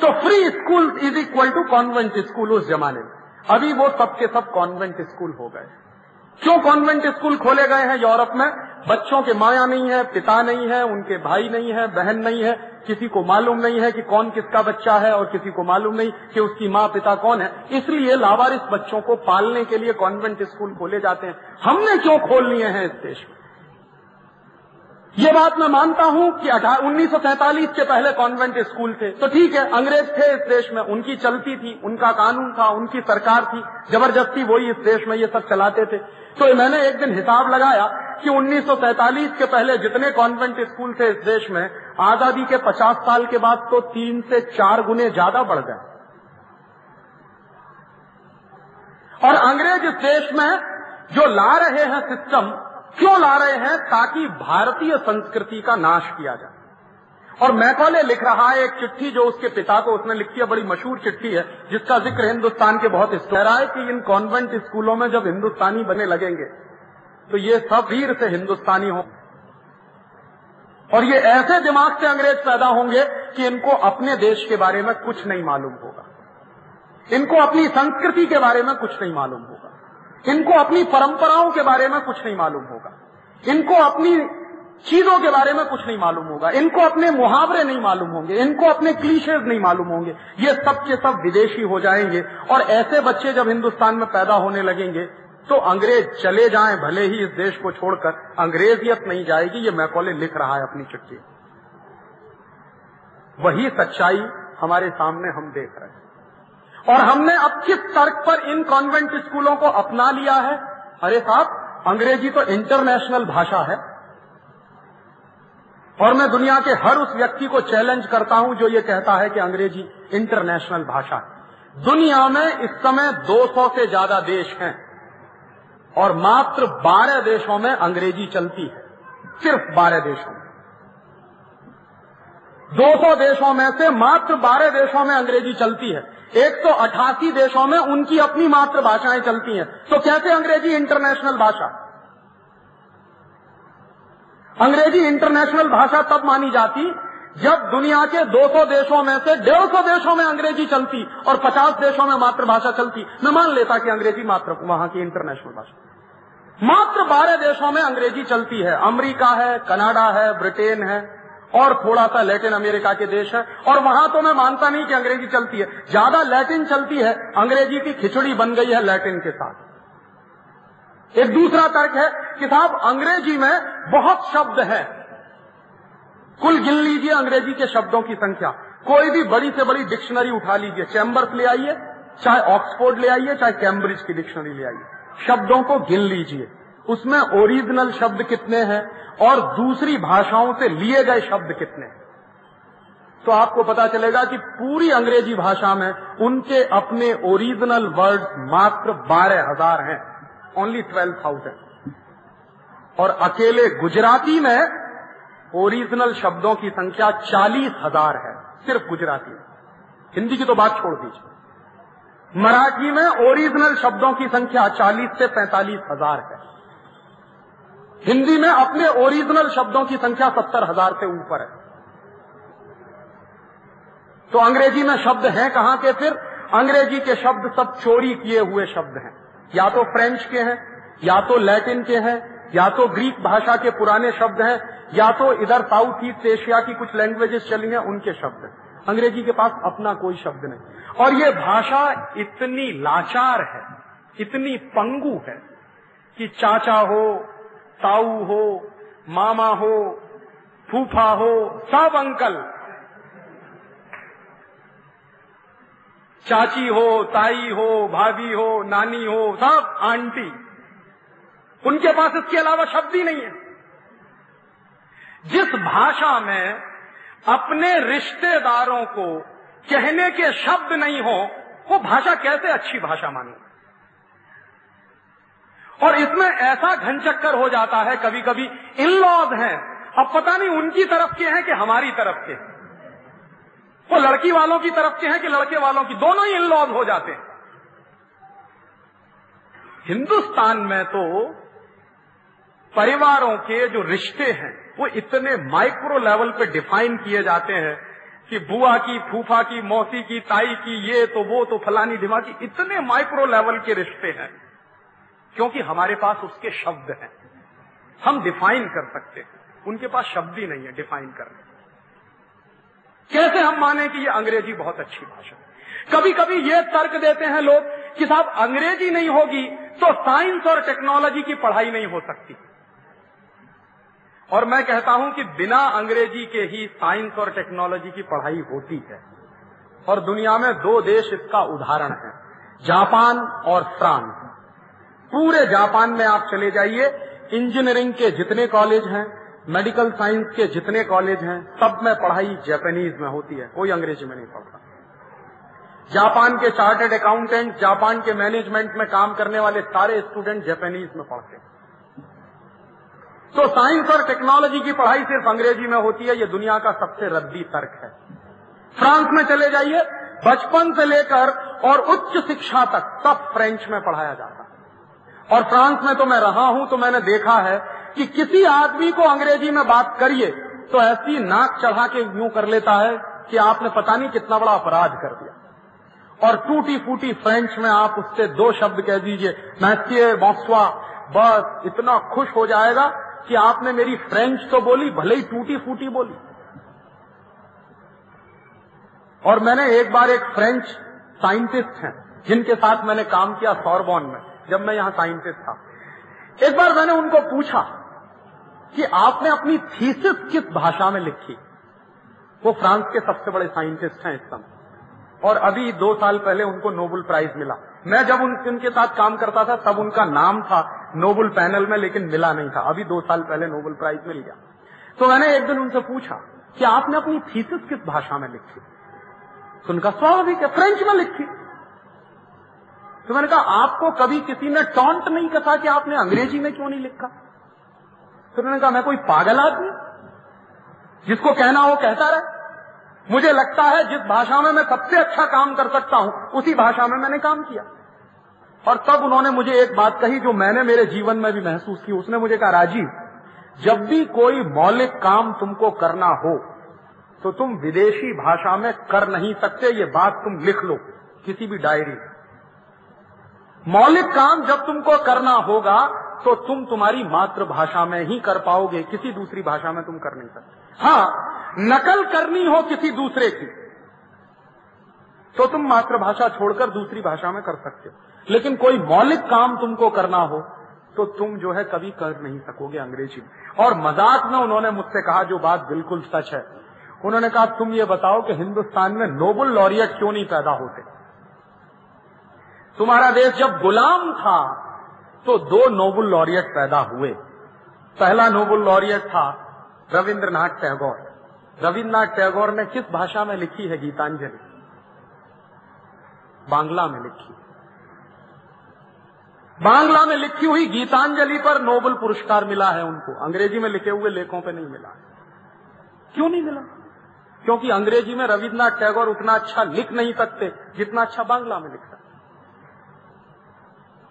तो free school is equal to convent school उस जमाने में। अभी वो सबके सब कॉन्वेंट स्कूल हो गए। क्यों कॉन्वेंट स्कूल खोले गए हैं यूरोप में? बच्चों के माया नहीं है, पिता नहीं है, उनके भाई नहीं है, बहन नहीं है, किसी को मालूम नहीं है कि कौन किसका बच्चा है और किसी को मालूम नहीं कि उसकी माँ पिता कौन है। इसलिए लावारिस बच्चों को पालने के लिए कॉन्वेंट स्कूल खोले जाते हैं। हमने क्यों खोल लिए हैं इस देश में? ये बात मैं मानता हूँ कि उन्नीस के पहले कॉन्वेंट स्कूल थे। तो ठीक है, अंग्रेज़ थे इस देश में, उनकी चलती थी, उनका कानून था, उनकी सरकार थी, ज़बरदस्ती वही इस देश में ये सब चलाते थे। तो मैंने एक दिन हिसाब लगाया कि 1947 के पहले जितने कॉन्वेंट स्कूल थे इस देश में, आज़ादी के 50 साल के बाद तो तीन से चार गुने ज़्यादा बढ़ गए। और अंग्रेज़ इस देश में जो ला रहे हैं सिस्टम क्यों ला रहे हैं ताकि भारतीय संस्कृति का नाश किया जाए? और मैकॉले लिख रहा है एक चिट्ठी जो उसके पिता को उसने लिखी है, बड़ी मशहूर चिट्ठी है, जिसका ज़िक्र हिंदुस्तान के बहुत कह रहा है, कि इन कॉन्वेंट स्कूलों में जब हिंदुस्तानी बने लगेंगे तो ये सब वीर से हिंदुस्तानी हो। और ये ऐसे दिमाग से अंग्रेज़ पैदा होंगे कि इनको अपने देश के बारे में कुछ नहीं मालूम होगा। इनको अपनी संस्कृति के बारे में कुछ नहीं मालूम होगा। इनको अपनी परंपराओं के बारे में कुछ नहीं मालूम होगा। इनको अपनी चीज़ों के बारे में कुछ नहीं मालूम होगा। इनको अपने मुहावरे नहीं मालूम होंगे। इनको अपने क्लीशेज नहीं मालूम होंगे। ये सब के सब विदेशी हो जाएँगे और ऐसे बच्चे जब हिंदुस्तान में पैदा होने लगेंगे तो अंग्रेज़ चले जाएँ भले ही इस देश को छोड़कर। अंग्रेजियत नहीं जाएगी, ये मैकॉले लिख रहा है अपनी चिट्ठी। वही सच्चाई हमारे सामने हम देख रहे हैं। और हमने अब किस तर्क पर इन कॉन्वेंट स्कूलों को अपना लिया है। अरे साहब, अंग्रेज़ी तो इंटरनेशनल भाषा है। और मैं दुनिया के हर उस व्यक्ति को चैलेंज करता हूँ जो ये कहता है कि अंग्रेज़ी इंटरनेशनल भाषा है। दुनिया में इस समय 200 से ज़्यादा देश हैं और मात्र 12 देशों में अंग्रेज़ी चलती है। सिर्फ़ 12 देशों में। 200 देशों में से मात्र 12 देशों में अंग्रेज़ी चलती है। एक सौ अठासी देशों में उनकी अपनी मातृभाषाएँ चलती हैं। तो कैसे अंग्रेज़ी इंटरनेशनल भाषा? अंग्रेज़ी इंटरनेशनल भाषा तब मानी जाती जब दुनिया के 200 देशों में से 150 देशों में अंग्रेज़ी चलती और 50 देशों में मातृभाषा चलती। मैं मान लेता कि अंग्रेज़ी मात्र, वहाँ की इंटरनेशनल भाषा। मात्र 12 देशों में अंग्रेज़ी चलती है। अमेरिका है, कनाडा है, ब्रिटेन है। और थोड़ा सा लैटिन अमेरिका के देश है, और वहाँ तो मैं मानता नहीं कि अंग्रेज़ी चलती है। ज़्यादा लैटिन चलती है, अंग्रेज़ी की खिचड़ी बन गई है लैटिन के साथ। एक दूसरा तर्क है कि साहब, अंग्रेज़ी में बहुत शब्द है। कुल गिन लीजिए अंग्रेज़ी के शब्दों की संख्या। कोई भी बड़ी से बड़ी डिक्शनरी उठा लीजिए। चैम्बर्स ले आइए, चाहे ऑक्सफोर्ड ले आइए, चाहे कैम्ब्रिज की डिक्शनरी ले आइए। शब्दों को गिन लीजिए। उसमें ओरिजिनल शब्द कितने हैं और दूसरी भाषाओं से लिए गए शब्द कितने हैं? तो आपको पता चलेगा कि पूरी अंग्रेज़ी भाषा में उनके अपने ओरिजिनल वर्ड मात्र बारह हज़ार हैं। ओनली ट्वेल्व थाउज़ेंड और अकेले गुजराती में ओरिजिनल शब्दों की संख्या चालीस हज़ार है, सिर्फ़ गुजराती में। हिंदी की तो बात छोड़ दीजिए। मराठी में ओरिजिनल शब्दों की संख्या चालीस से पैंतालीस हज़ार है। हिंदी में अपने ओरिजिनल शब्दों की संख्या सत्तर हज़ार से ऊपर है। तो अंग्रेज़ी में शब्द हैं कहाँ के फिर? अंग्रेज़ी के शब्द सब चोरी किए हुए शब्द हैं। या तो फ्रेंच के हैं, या तो लैटिन के हैं, या तो ग्रीक भाषा के पुराने शब्द हैं, या तो इधर साउथ, ईस्ट एशिया की कुछ लैंग्वेजेस चली हैं, उनके शब्द हैं। अंग्रेज़ी के पास अपना कोई शब्द नहीं। और ये भाषा इतनी लाचार है, इतनी पंगु है कि चाचा हो ताऊ हो, मामा हो, फूफा हो, सब अंकल। चाची हो, ताई हो, भाभी हो, नानी हो, सब आंटी। उनके पास इसके अलावा शब्द ही नहीं है। जिस भाषा में अपने रिश्तेदारों को कहने के शब्द नहीं हो, वो भाषा कैसे अच्छी भाषा मानू और इसमें ऐसा घनचक्कर हो जाता है कभी कभी इन लॉज हैं। अब पता नहीं उनकी तरफ़ के हैं कि हमारी तरफ़ के। वो लड़की वालों की तरफ़ के हैं कि लड़के वालों की। दोनों ही इन लॉज हो जाते हैं। हिंदुस्तान में तो परिवारों के जो रिश्ते हैं, वो इतने माइक्रो लेवल पे डिफाइन किए जाते हैं कि बुआ की, फूफा की, मौसी की, ताई की, ये तो वो तो फलानी दिमागी इतने माइक्रो लेवल के रिश्ते हैं। क्योंकि हमारे पास उसके शब्द हैं। हम डिफाइन कर सकते हैं। उनके पास शब्द ही नहीं है डिफाइन करने। कैसे हम माने कि ये अंग्रेज़ी बहुत अच्छी भाषा है? कभी कभी ये तर्क देते हैं लोग कि साहब, अंग्रेज़ी नहीं होगी तो साइंस और टेक्नोलॉजी की पढ़ाई नहीं हो सकती। और मैं कहता हूँ कि बिना अंग्रेज़ी के ही साइंस और टेक्नोलॉजी की पढ़ाई होती है। और दुनिया में दो देश इसका उदाहरण है, जापान और फ्रांस। पूरे जापान में आप चले जाइए। इंजीनियरिंग के जितने कॉलेज हैं, मेडिकल साइंस के जितने कॉलेज हैं, सब में पढ़ाई जापानीज में होती है। कोई अंग्रेज़ी में नहीं पढ़ता। जापान के चार्टेड अकाउंटेंट, जापान के मैनेजमेंट में काम करने वाले सारे स्टूडेंट जापानीज में पढ़ते हैं। तो साइंस और टेक्नोलॉजी की पढ़ाई सिर्फ़ अंग्रेज़ी में होती है, ये दुनिया का सबसे रद्दी तर्क है। फ्रांस में चले जाइए, बचपन से लेकर और उच्च शिक्षा तक सब फ्रेंच में पढ़ाया जाता है। और फ्रांस में तो मैं रहा हूँ तो मैंने देखा है कि किसी आदमी को अंग्रेज़ी में बात करिए तो ऐसी नाक चढ़ा के यूँ कर लेता है कि आपने पता नहीं कितना बड़ा अपराध कर दिया। और टूटी फूटी फ्रेंच में आप उससे दो शब्द कह दीजिए मैथिए बॉक्सवा बस इतना खुश हो जाएगा कि आपने मेरी फ्रेंच तो बोली, भले ही टूटी फूटी बोली। और मैंने एक बार एक फ्रेंच साइंटिस्ट हैं, जिनके साथ मैंने काम किया सॉरबॉन में। जब मैं यहाँ साइंटिस्ट था। एक बार मैंने उनको पूछा कि आपने अपनी थीसिस किस भाषा में लिखी? वो फ्रांस के सबसे बड़े साइंटिस्ट हैं इस समय। और अभी दो साल पहले उनको नोबल प्राइज मिला। मैं जब उन, उनके साथ काम करता था तब उनका नाम था नोबल पैनल में लेकिन मिला नहीं था। अभी दो साल पहले नोबल प्राइज मिल गया। तो मैंने एक दिन उनसे पूछा कि आपने अपनी थीसिस किस भाषा में लिखी? तो उनका स्वाभाविक है फ्रेंच में लिखी। तो मैंने कहा, आपको कभी किसी ने टॉन्ट नहीं कहा कि आपने अंग्रेज़ी में क्यों नहीं लिखा? तो उन्होंने कहा, मैं कोई पागल आदमी? जिसको कहना हो कहता रहे। मुझे लगता है जिस भाषा में मैं सबसे अच्छा काम कर सकता हूँ, उसी भाषा में मैंने काम किया। और तब उन्होंने मुझे एक बात कही जो मैंने मेरे जीवन में भी महसूस की। उसने मुझे कहा राजीव जब भी कोई मौलिक काम तुमको करना हो तो तुम विदेशी भाषा में कर नहीं सकते, ये बात तुम लिख लो, किसी भी डायरी मौलिक काम जब तुमको करना होगा तो तुम तुम्हारी मातृभाषा में ही कर पाओगे, किसी दूसरी भाषा में तुम कर नहीं सकते। हाँ नकल करनी हो किसी दूसरे की तो तुम मातृभाषा छोड़कर दूसरी भाषा में कर सकते हो। लेकिन कोई मौलिक काम तुमको करना हो तो तुम जो है कभी कर नहीं सकोगे अंग्रेज़ी में। और मज़ाक में उन्होंने मुझसे कहा, जो बात बिल्कुल सच है। उन्होंने कहा, तुम ये बताओ कि हिंदुस्तान में नोबल लॉरियट क्यों नहीं पैदा होते? तुम्हारा देश जब गुलाम था तो दो नोबल लॉरियट पैदा हुए। पहला नोबल लॉरियट था रविंद्रनाथ टैगोर। रविन्द्रनाथ टैगोर ने किस भाषा में लिखी है गीतांजलि? बांग्ला में लिखी। बांग्ला में लिखी हुई गीतांजलि पर नोबल पुरस्कार मिला है उनको। अंग्रेज़ी में लिखे हुए लेखों पे नहीं मिला। क्यों नहीं मिला? क्योंकि अंग्रेज़ी में रविन्द्रनाथ टैगोर उतना अच्छा लिख नहीं सकते जितना अच्छा बांग्ला में लिख सकते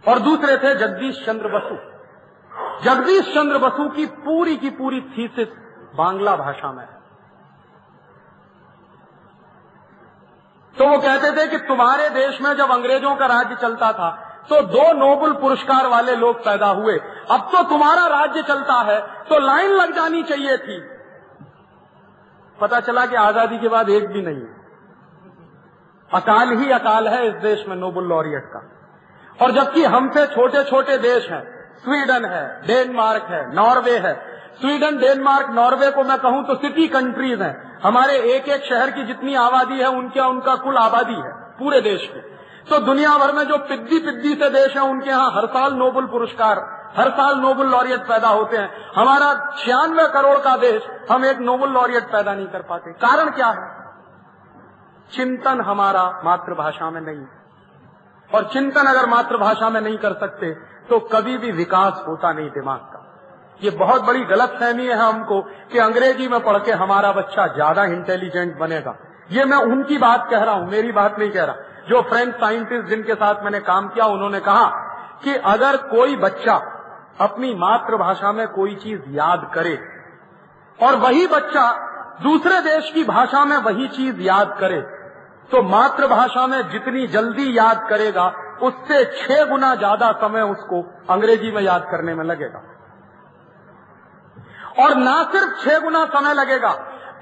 और दूसरे थे जगदीश चंद्र बसु। जगदीश चंद्र बसु की पूरी की पूरी थीसिस बांग्ला भाषा में है। तो वो कहते थे कि तुम्हारे देश में जब अंग्रेज़ों का राज्य चलता था तो दो नोबल पुरस्कार वाले लोग पैदा हुए। अब तो तुम्हारा राज्य चलता है तो लाइन लग जानी चाहिए थी। पता चला कि आज़ादी के बाद एक भी नहीं। अकाल ही अकाल है इस देश में नोबल लॉरियट का। और जबकि हमसे छोटे छोटे देश हैं। स्वीडन है, डेनमार्क है, नॉर्वे है। स्वीडन, डेनमार्क, नॉर्वे को मैं कहूँ तो सिटी कंट्रीज़ हैं। हमारे एक एक शहर की जितनी आबादी है, उनके, उनका कुल आबादी है, पूरे देश में। तो दुनिया भर में जो पिद्दी पिद्दी से देश है, उनके यहाँ हर साल नोबल पुरस्कार, हर साल नोबल लॉरियट पैदा होते हैं। हमारा छियानवे करोड़ का देश, हम एक नोबल लॉरियट पैदा नहीं कर पाते। कारण क्या है? चिंतन हमारा मातृभाषा में नहीं और चिंतन अगर मातृभाषा में नहीं कर सकते तो कभी भी विकास होता नहीं दिमाग का। ये बहुत बड़ी गलत फहमी है हमको कि अंग्रेज़ी में पढ़ के हमारा बच्चा ज़्यादा इंटेलिजेंट बनेगा। ये मैं उनकी बात कह रहा हूँ, मेरी बात नहीं कह रहा। जो फ्रेंच साइंटिस्ट जिनके साथ मैंने काम किया, उन्होंने कहा कि अगर कोई बच्चा अपनी मातृभाषा में कोई चीज़ याद करे और वही बच्चा दूसरे देश की भाषा में वही चीज़ याद करे तो मातृभाषा में जितनी जल्दी याद करेगा, उससे छह गुना ज़्यादा समय उसको अंग्रेज़ी में याद करने में लगेगा। और ना सिर्फ़ छह गुना समय लगेगा,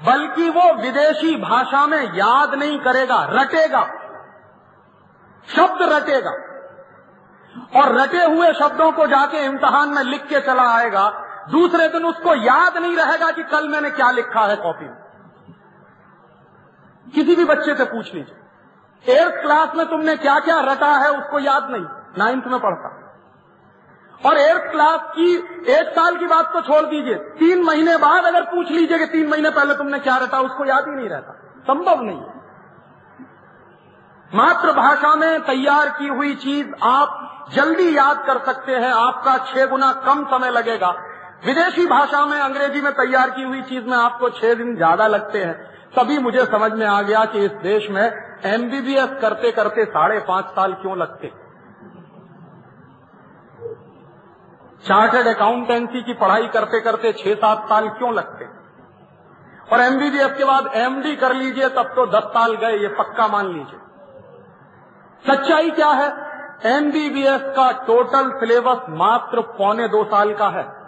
बल्कि वो विदेशी भाषा में याद नहीं करेगा, रटेगा। शब्द रटेगा। और रटे हुए शब्दों को जाके इम्तहान में लिख के चला आएगा, दूसरे दिन उसको याद नहीं रहेगा कि कल मैंने क्या लिखा है कॉपी में। किसी भी बच्चे से पूछ लीजिए। एट्थ क्लास में तुमने क्या क्या रटा है उसको याद नहीं। नाइन्थ में पढ़ता। और एट्थ क्लास की एक साल की बात तो छोड़ दीजिए। तीन महीने बाद अगर पूछ लीजिए कि तीन महीने पहले तुमने क्या रटा, उसको याद ही नहीं रहता। संभव नहीं। है मातृभाषा में तैयार की हुई चीज़ आप जल्दी याद कर सकते हैं। आपका छह गुना कम समय लगेगा। विदेशी भाषा में अंग्रेज़ी में तैयार की हुई चीज़ में आपको छह दिन ज़्यादा लगते हैं। तभी मुझे समझ में आ गया कि इस देश में एमबीबीएस करते करते साढ़े पाँच साल क्यों लगते? चार्टर्ड अकाउंटेंसी की पढ़ाई करते करते छह सात साल क्यों लगते? और एमबीबीएस के बाद एमडी कर लीजिए, तब तो दस साल गए, ये पक्का मान लीजिए। सच्चाई क्या है? एमबीबीएस का टोटल सिलेबस मात्र पौने दो साल का है।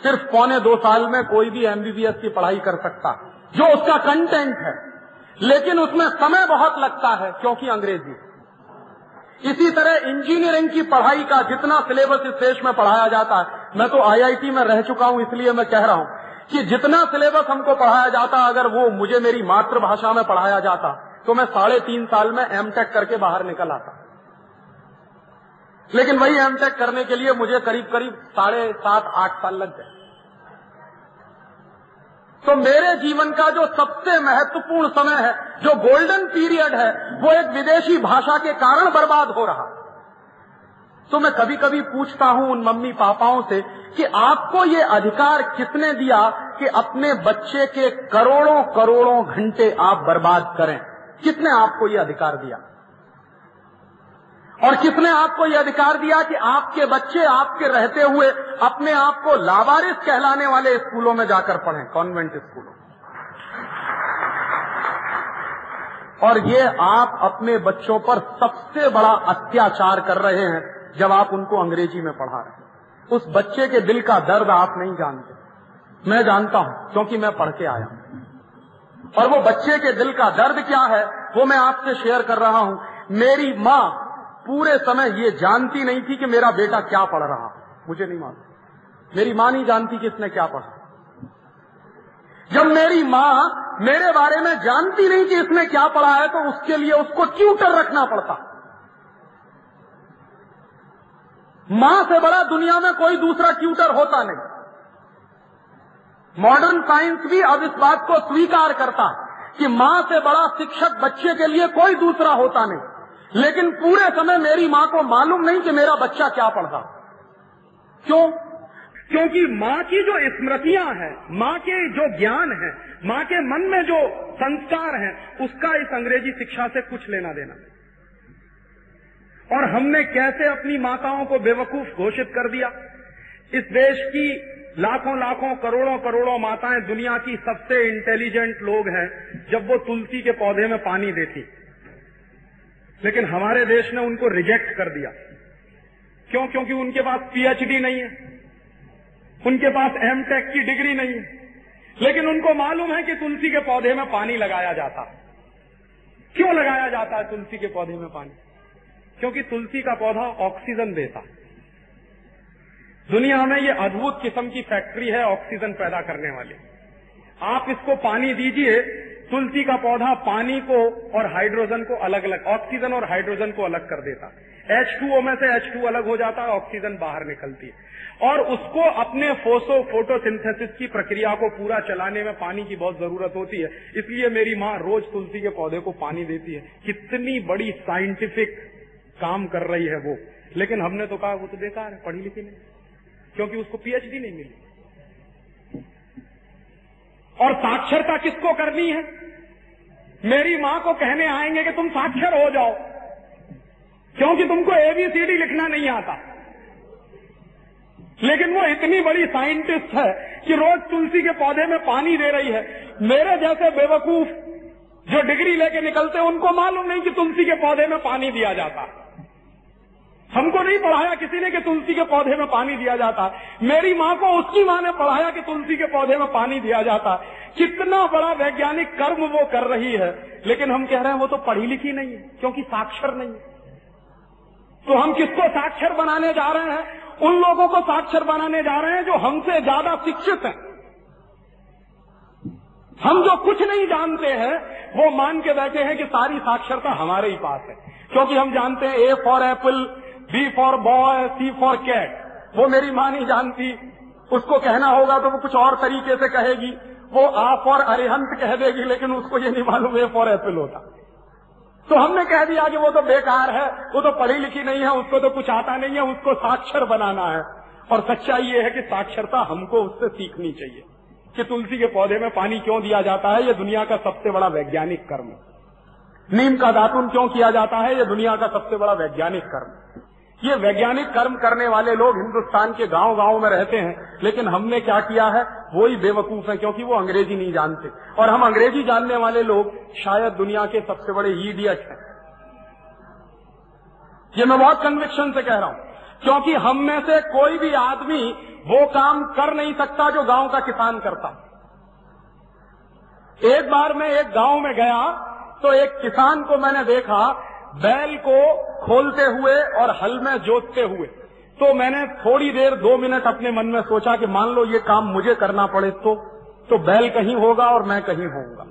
सिर्फ़ पौने दो साल में कोई भी एमबीबीएस की पढ़ाई कर सकता, जो उसका कंटेंट है। लेकिन उसमें समय बहुत लगता है, क्योंकि अंग्रेज़ी। इसी तरह इंजीनियरिंग की पढ़ाई का जितना सिलेबस इस देश में पढ़ाया जाता है, मैं तो आईआईटी में रह चुका हूँ, इसलिए मैं कह रहा हूँ कि जितना सिलेबस हमको पढ़ाया जाता, अगर वो मुझे मेरी मातृभाषा में पढ़ाया जाता तो मैं साढ़े तीन साल में एमटेक करके बाहर निकल आता। लेकिन वही एमटेक करने के लिए मुझे करीब करीब साढ़े सात, आठ साल लग गए। तो मेरे जीवन का जो सबसे महत्वपूर्ण समय है, जो गोल्डन पीरियड है, वो एक विदेशी भाषा के कारण बर्बाद हो रहा। तो मैं कभी कभी पूछता हूँ उन मम्मी पापाओं से कि आपको ये अधिकार किसने दिया कि अपने बच्चे के करोड़ों करोड़ों घंटे आप बर्बाद करें? किसने आपको ये अधिकार दिया? और किसने आपको यह अधिकार दिया कि आपके बच्चे आपके रहते हुए अपने आप को लावारिस कहलाने वाले स्कूलों में जाकर पढ़े, कॉन्वेंट स्कूलों और ये आप अपने बच्चों पर सबसे बड़ा अत्याचार कर रहे हैं जब आप उनको अंग्रेज़ी में पढ़ा रहे हैं। उस बच्चे के दिल का दर्द आप नहीं जानते। मैं जानता हूँ, क्योंकि मैं पढ़ के आया हूँ। और वो बच्चे के दिल का दर्द क्या है, वो मैं आपसे शेयर कर रहा हूँ। मेरी माँ पूरे समय ये जानती नहीं थी कि मेरा बेटा क्या पढ़ रहा मुझे नहीं मालूम। मेरी माँ नहीं जानती कि इसने क्या पढ़ा। जब मेरी माँ मेरे बारे में जानती नहीं कि इसने क्या पढ़ा है तो उसके लिए उसको ट्यूटर रखना पड़ता। माँ से बड़ा दुनिया में कोई दूसरा ट्यूटर होता नहीं। मॉडर्न साइंस भी अब इस बात को स्वीकार करता कि माँ से बड़ा शिक्षक बच्चे के लिए कोई दूसरा होता नहीं। लेकिन पूरे समय मेरी माँ को मालूम नहीं कि मेरा बच्चा क्या पढ़ता क्यों? क्योंकि माँ की जो स्मृतियाँ हैं, माँ के जो ज्ञान है, माँ के मन में जो संस्कार है, उसका इस अंग्रेज़ी शिक्षा से कुछ लेना देना। और हमने कैसे अपनी माताओं को बेवकूफ़ घोषित कर दिया? इस देश की लाखों लाखों, करोड़ों करोड़ों माताएँ दुनिया की सबसे इंटेलिजेंट लोग हैं, जब वो तुलसी के पौधे में पानी देती। लेकिन हमारे देश ने उनको रिजेक्ट कर दिया। क्यों? क्योंकि उनके पास पीएचडी नहीं है। उनके पास एम टेक की डिग्री नहीं है। लेकिन उनको मालूम है कि तुलसी के पौधे में पानी लगाया जाता क्यों लगाया जाता है तुलसी के पौधे में पानी? क्योंकि तुलसी का पौधा ऑक्सीजन देता दुनिया में ये अद्भुत किस्म की फैक्ट्री है ऑक्सीजन पैदा करने वाली। आप इसको पानी दीजिए तुलसी का पौधा पानी को और हाइड्रोजन को अलग अलग ऑक्सीजन और हाइड्रोजन को अलग कर देता। एच H2O में से H2 अलग हो जाता है ऑक्सीजन बाहर निकलती है। और उसको अपने फोसो फोटोसिंथेसिस की प्रक्रिया को पूरा चलाने में पानी की बहुत ज़रूरत होती है। इसलिए मेरी माँ रोज तुलसी के पौधे को पानी देती है। कितनी बड़ी साइंटिफिक काम कर रही है वो। लेकिन हमने तो कहा, वो तो बेकार है, पढ़ी लिखी नहीं क्योंकि उसको पीएचडी नहीं मिली। और साक्षरता किसको करनी है? मेरी माँ को कहने आएँगे कि तुम साक्षर हो जाओ, क्योंकि तुमको एबीसीडी लिखना नहीं आता। लेकिन वो इतनी बड़ी साइंटिस्ट है कि रोज तुलसी के पौधे में पानी दे रही है। मेरे जैसे बेवकूफ़ जो डिग्री लेके निकलते हैं, उनको मालूम नहीं कि तुलसी के पौधे में पानी दिया जाता। हमको नहीं पढ़ाया किसी ने कि तुलसी के पौधे में पानी दिया जाता। मेरी माँ को उसकी माँ ने पढ़ाया कि तुलसी के पौधे में पानी दिया जाता। कितना बड़ा वैज्ञानिक कर्म वो कर रही है। लेकिन हम कह रहे हैं वो तो पढ़ी लिखी नहीं है, क्योंकि साक्षर नहीं है। तो हम किसको साक्षर बनाने जा रहे हैं? उन लोगों को साक्षर बनाने जा रहे हैं जो हमसे ज़्यादा शिक्षित हैं। हम जो कुछ नहीं जानते हैं, वो मान के बैठे हैं कि सारी साक्षरता हमारे ही पास है। क्योंकि हम जानते हैं A for apple B for boy C for cat वो मेरी माँ नहीं जानती। उसको कहना होगा तो वो कुछ और तरीके से कहेगी। वो आ फॉर अरिहंत कह देगी, लेकिन उसको ये नहीं मालूम ए फॉर एप्पल होता। तो हमने कह दिया कि वो तो बेकार है, वो तो पढ़ी लिखी नहीं है, उसको तो कुछ आता नहीं है, उसको साक्षर बनाना है। और सच्चाई ये है कि साक्षरता हमको उससे सीखनी चाहिए कि तुलसी के पौधे में पानी क्यों दिया जाता है? ये दुनिया का सबसे बड़ा वैज्ञानिक कर्म। नीम का दातुन क्यों किया जाता है? ये दुनिया का सबसे बड़ा वैज्ञानिक कर्म। ये वैज्ञानिक कर्म करने वाले लोग हिंदुस्तान के गाँव गाँव में रहते हैं, लेकिन हमने क्या किया है? वो ही बेवकूफ़ है, क्योंकि वो अंग्रेज़ी नहीं जानते। और हम अंग्रेज़ी जानने वाले लोग शायद दुनिया के सबसे बड़े ईडियट हैं। ये मैं बहुत कन्विक्शन से कह रहा हूँ, क्योंकि हम में से कोई भी आदमी वो काम कर नहीं सकता जो गाँव का किसान करता एक बार मैं एक गाँव में गया तो एक किसान को मैंने देखा बैल को खोलते हुए और हल में जोतते हुए। तो मैंने थोड़ी देर, दो मिनट अपने मन में सोचा कि मान लो ये काम मुझे करना पड़े तो तो बैल कहीं होगा और मैं कहीं होऊँगा।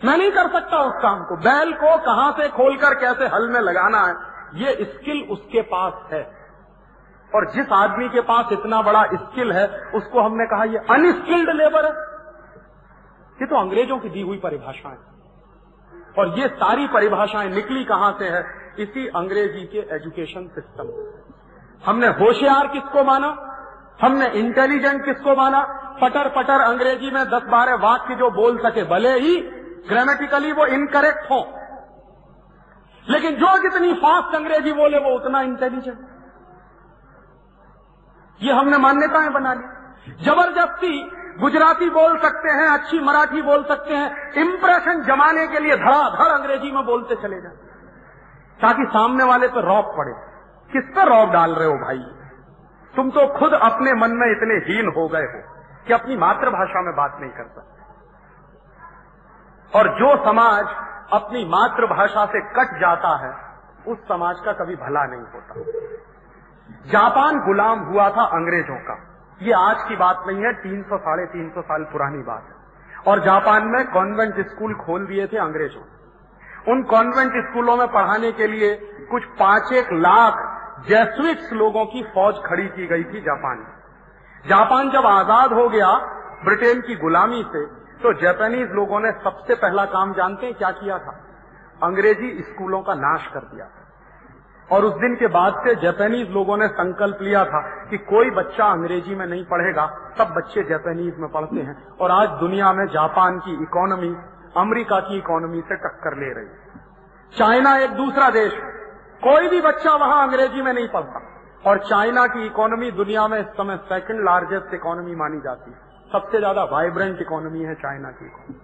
मैं नहीं कर सकता उस काम को। बैल को कहाँ से खोलकर कैसे हल में लगाना है, ये स्किल उसके पास है। और जिस आदमी के पास इतना बड़ा स्किल है, उसको हमने कहा, ये अनस्किल्ड लेबर है। ये तो अंग्रेज़ों की दी हुई परिभाषाएँ और ये सारी परिभाषाएँ निकली कहाँ से है? इसी अंग्रेज़ी के एजुकेशन सिस्टम हमने होशियार किसको माना? हमने इंटेलिजेंट किसको माना? पटर पटर अंग्रेज़ी में दस बारह वाक्य जो बोल सके, भले ही ग्रामेटिकली वो इनकरेक्ट हो। लेकिन जो जितनी फास्ट अंग्रेज़ी बोले, वो उतना इंटेलिजेंट ये हमने मान्यताएँ बना ली। ज़बरदस्ती गुजराती बोल सकते हैं, अच्छी मराठी बोल सकते हैं। इंप्रेशन जमाने के लिए धड़ाधड़ अंग्रेज़ी में बोलते चले जाए ताकि सामने वाले पर रौब पड़े। किस पर रौब डाल रहे हो भाई? तुम तो खुद अपने मन में इतने हीन हो गए हो कि अपनी मातृभाषा में बात नहीं कर सकते। और जो समाज अपनी मातृभाषा से कट जाता है, उस समाज का कभी भला नहीं होता। जापान गुलाम हुआ था अंग्रेज़ों का। ये आज की बात नहीं है, तीन सौ साढ़े तीन सौ साल पुरानी बात है। और जापान में कॉन्वेंट स्कूल खोल दिए थे अंग्रेज़ों। उन कॉन्वेंट स्कूलों में पढ़ाने के लिए कुछ पाँच एक लाख जैसविक्स लोगों की फौज खड़ी की गई थी जापान में। जापान जब आज़ाद हो गया, ब्रिटेन की गुलामी से तो जापानीज लोगों ने सबसे पहला काम जानते हैं क्या किया था? अंग्रेज़ी स्कूलों का नाश कर दिया था। और उस दिन के बाद से जापानीज लोगों ने संकल्प लिया था कि कोई बच्चा अंग्रेज़ी में नहीं पढ़ेगा सब बच्चे जापानीज में पढ़ते हैं। और आज दुनिया में जापान की इकोनॉमी अमेरिका की इकोनॉमी से टक्कर ले रही है। चाइना एक दूसरा देश है। कोई भी बच्चा वहाँ अंग्रेज़ी में नहीं पढ़ता। और चाइना की इकोनॉमी दुनिया में इस समय सेकंड लार्जेस्ट इकोनॉमी मानी जाती है। सबसे ज़्यादा वाइब्रेंट इकोनॉमी है चाइना की इकोनॉमी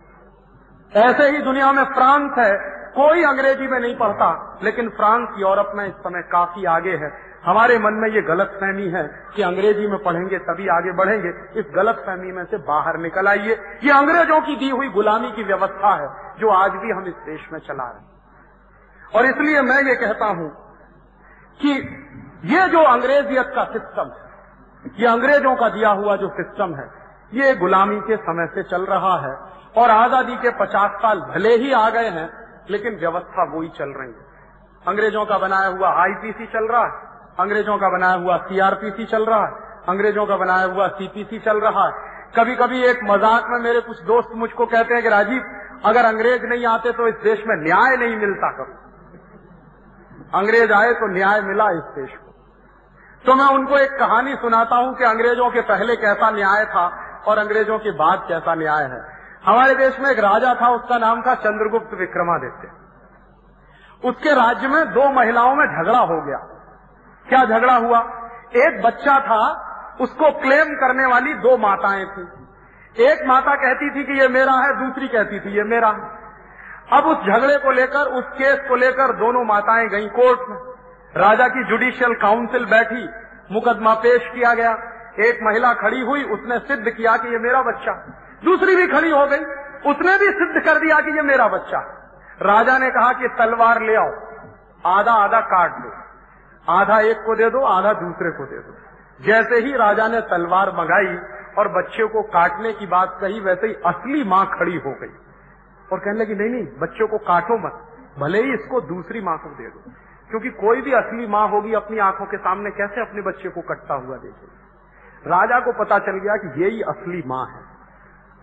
ऐसे ही दुनिया में फ्रांस है। कोई अंग्रेज़ी में नहीं पढ़ता, लेकिन फ्रांस, यूरोप में इस समय काफ़ी आगे है। हमारे मन में ये गलत फहमी है कि अंग्रेज़ी में पढ़ेंगे तभी आगे बढ़ेंगे। इस गलत फहमी में से बाहर निकल आइए। ये अंग्रेज़ों की दी हुई गुलामी की व्यवस्था है, जो आज भी हम इस देश में चला रहे हैं। और इसलिए मैं ये कहता हूँ कि ये जो अंग्रेजियत का सिस्टम है ये अंग्रेज़ों का दिया हुआ जो सिस्टम है, ये गुलामी के समय से चल रहा है। और आज़ादी के पचास साल भले ही आ गए हैं, लेकिन व्यवस्था वही चल रही है। अंग्रेज़ों का बनाया हुआ आईपीसी चल रहा है, अंग्रेज़ों का बनाया हुआ सीआरपीसी चल रहा है, अंग्रेज़ों का बनाया हुआ सीपीसी चल रहा है। कभी कभी एक मज़ाक में मेरे कुछ दोस्त मुझको कहते हैं कि राजीव, अगर अंग्रेज़ नहीं आते तो इस देश में न्याय नहीं मिलता कभी। अंग्रेज़ आए तो न्याय मिला इस देश को। तो मैं उनको एक कहानी सुनाता हूँ कि अंग्रेज़ों के पहले कैसा न्याय था और अंग्रेज़ों के बाद कैसा न्याय है। हमारे देश में एक राजा था, उसका नाम था चंद्रगुप्त विक्रमादित्य। उसके राज्य में दो महिलाओं में झगड़ा हो गया। क्या झगड़ा हुआ? एक बच्चा था, उसको क्लेम करने वाली दो माताएँ थी। एक माता कहती थी कि ये मेरा है, दूसरी कहती थी, ये मेरा है। अब उस झगड़े को लेकर, उस केस को लेकर दोनों माताएँ गई कोर्ट में। राजा की जुडिशियल काउंसिल बैठी, मुकदमा पेश किया गया। एक महिला खड़ी हुई, उसने सिद्ध किया कि ये मेरा बच्चा दूसरी भी खड़ी हो गई। उसने भी सिद्ध कर दिया कि ये मेरा बच्चा राजा ने कहा कि तलवार ले आओ, आधा आधा काट दो, आधा एक को दे दो, आधा दूसरे को दे दो। जैसे ही राजा ने तलवार मंगाई और बच्चे को काटने की बात कही, वैसे ही असली माँ खड़ी हो गई। और कहने लगी, नहीं नहीं, बच्चों को काटो मत, भले ही इसको दूसरी माँ को दे दो। क्योंकि कोई भी असली माँ होगी अपनी आँखों के सामने, कैसे अपने बच्चे को कटता हुआ देखेगी? राजा को पता चल गया कि यही असली माँ है।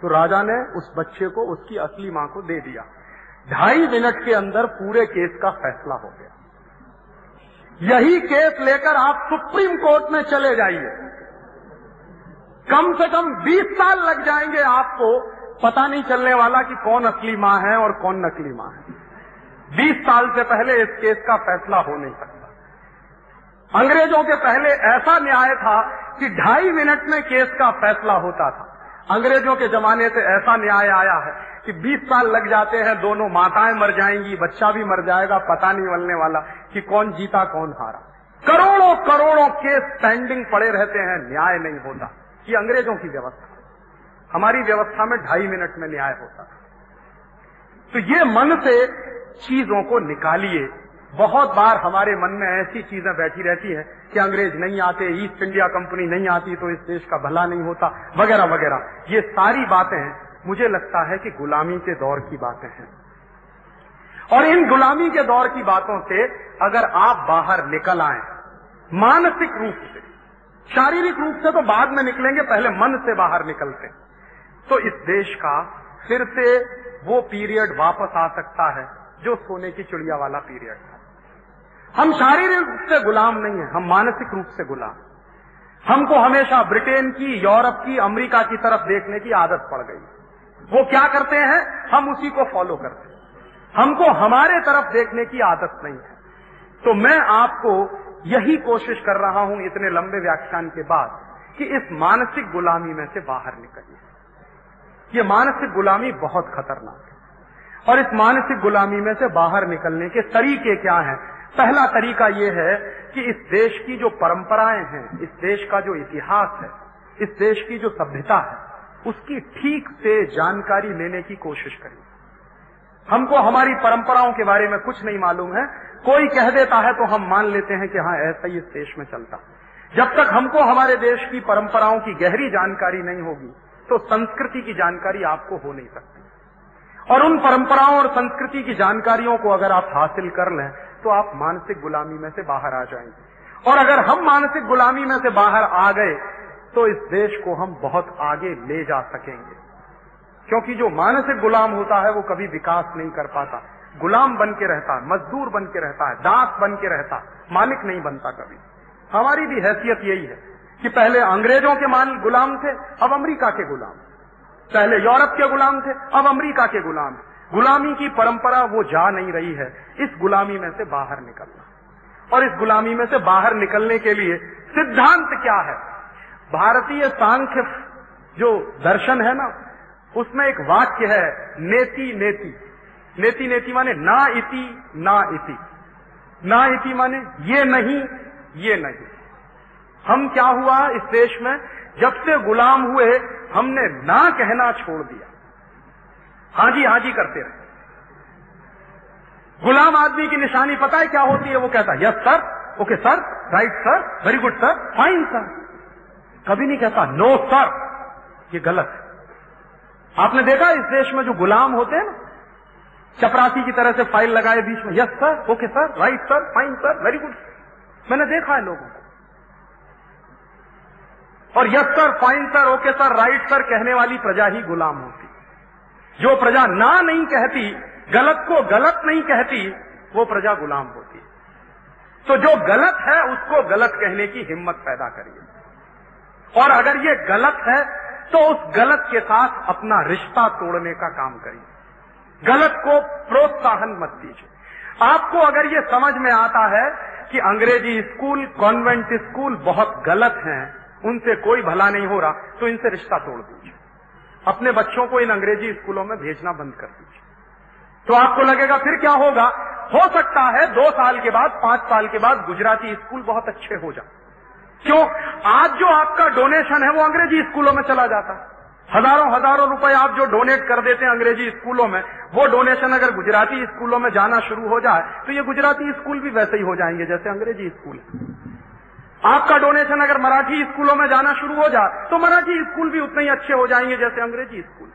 तो राजा ने उस बच्चे को, उसकी असली माँ को दे दिया। ढाई मिनट के अंदर पूरे केस का फैसला हो गया। यही केस लेकर आप सुप्रीम कोर्ट में चले जाइए। कम से कम 20 साल लग जाएँगे आपको पता नहीं चलने वाला कि कौन असली माँ है और कौन नकली माँ है। 20 साल से पहले इस केस का फैसला हो नहीं सकता। अंग्रेज़ों के पहले ऐसा न्याय था कि ढाई मिनट में केस का फैसला होता था। अंग्रेज़ों के जमाने से ऐसा न्याय आया है कि 20 साल लग जाते हैं, दोनों माताएँ मर जाएँगी, बच्चा भी मर जाएगा, पता नहीं मिलने वाला कि कौन जीता, कौन हारा। करोड़ों करोड़ों केस पेंडिंग पड़े रहते हैं, न्याय नहीं होता ये अंग्रेज़ों की व्यवस्था। हमारी व्यवस्था में ढाई मिनट में न्याय होता। तो ये मन से चीज़ों को निकालिए बहुत बार हमारे मन में ऐसी चीज़ें बैठी रहती है कि अंग्रेज़ नहीं आते ईस्ट इंडिया कंपनी नहीं आती तो इस देश का भला नहीं होता, वगैरह वगैरह। ये सारी बातें मुझे लगता है कि गुलामी के दौर की बातें हैं। और इन गुलामी के दौर की बातों से अगर आप बाहर निकल आए, मानसिक रूप से, शारीरिक रूप से तो बाद में निकलेंगे, पहले मन से बाहर निकलते। तो इस देश का फिर से वो पीरियड वापस आ सकता है, जो सोने की चिड़िया वाला पीरियड था। हम शारीरिक रूप से गुलाम नहीं है, हम मानसिक रूप से गुलाम हमको हमेशा ब्रिटेन की, यूरोप की, अमेरिका की तरफ़ देखने की आदत पड़ गई। वो क्या करते हैं? हम उसी को फॉलो करते हैं। हमको हमारे तरफ़ देखने की आदत नहीं है। तो मैं आपको यही कोशिश कर रहा हूँ इतने लंबे व्याख्यान के बाद कि इस मानसिक गुलामी में से बाहर निकलिए। ये मानसिक गुलामी बहुत खतरनाक है। और इस मानसिक गुलामी में से बाहर निकलने के तरीके क्या हैं? पहला तरीका यह है कि इस देश की जो परंपराएँ हैं, इस देश का जो इतिहास है, इस देश की जो सभ्यता है, उसकी ठीक से जानकारी लेने की कोशिश करिए। हमको हमारी परंपराओं के बारे में कुछ नहीं मालूम है। कोई कह देता है तो हम मान लेते हैं कि हाँ ऐसा ही इस देश में चलता। जब तक हमको हमारे देश की परंपराओं की गहरी जानकारी नहीं होगी तो संस्कृति की जानकारी आपको हो नहीं सकती। और उन परंपराओं और संस्कृति की जानकारियों को अगर आप हासिल कर लें तो आप मानसिक गुलामी में से बाहर आ जाएँगे। और अगर हम मानसिक गुलामी में से बाहर आ गए तो इस देश को हम बहुत आगे ले जा सकेंगे। क्योंकि जो मानसिक गुलाम होता है, वो कभी विकास नहीं कर पाता। गुलाम बन के रहता है, मजदूर बन के रहता है, दास बन के रहता मालिक नहीं बनता कभी। हमारी भी हैसियत यही है कि पहले अंग्रेज़ों के मान गुलाम थे, अब अमेरिका के गुलाम। पहले यूरोप के गुलाम थे, अब अमेरिका के गुलाम। गुलामी की परंपरा वो जा नहीं रही है। इस गुलामी में से बाहर निकलना। और इस गुलामी में से बाहर निकलने के लिए सिद्धांत क्या है? भारतीय सांख्य जो दर्शन है ना, उसमें एक वाक्य है, नेति नेति। नेति नेति माने ना इति ना इति। ना इति माने ये नहीं ये नहीं। हम क्या हुआ इस देश में? जब से गुलाम हुए, हमने ना कहना छोड़ दिया। हाँ जी हाँ जी करते रहे। गुलाम आदमी की निशानी पता है क्या होती है? वो कहता है yes sir okay sir right sir very good sir fine sir कभी नहीं कहता नो सर ये गलत है। आपने देखा इस देश में जो गुलाम होते हैं ना? चपरासी की तरह से फ़ाइल लगाए बीच में yes sir okay sir right sir fine sir very good मैंने देखा है लोगों को। और yes sir fine sir okay sir right sir कहने वाली प्रजा ही गुलाम होती जो प्रजा ना नहीं कहती, गलत को गलत नहीं कहती, वो प्रजा गुलाम होती। तो जो गलत है, उसको गलत कहने की हिम्मत पैदा करिए। और अगर ये गलत है तो उस गलत के साथ अपना रिश्ता तोड़ने का काम करिए। गलत को प्रोत्साहन मत दीजिए। आपको अगर ये समझ में आता है कि अंग्रेज़ी स्कूल, कॉन्वेंट स्कूल बहुत गलत हैं, उनसे कोई भला नहीं हो रहा तो इनसे रिश्ता तोड़ दीजिए। अपने बच्चों को इन अंग्रेज़ी स्कूलों में भेजना बंद कर दीजिए। तो आपको लगेगा, फिर क्या होगा? हो सकता है दो साल के बाद, पाँच साल के बाद गुजराती स्कूल बहुत अच्छे हो जाए। क्यों? आज जो आपका डोनेशन है वो अंग्रेज़ी स्कूलों में चला जाता। है हज़ारों हज़ारों रुपए आप जो डोनेट कर देते हैं अंग्रेज़ी स्कूलों में, वो डोनेशन अगर गुजराती स्कूलों में जाना शुरू हो जाए तो ये गुजराती स्कूल भी वैसे ही हो जाएँगे जैसे अंग्रेज़ी स्कूल आपका डोनेशन अगर मराठी स्कूलों में जाना शुरू हो जाए तो मराठी स्कूल भी उतने ही अच्छे हो जाएँगे जैसे अंग्रेज़ी स्कूल।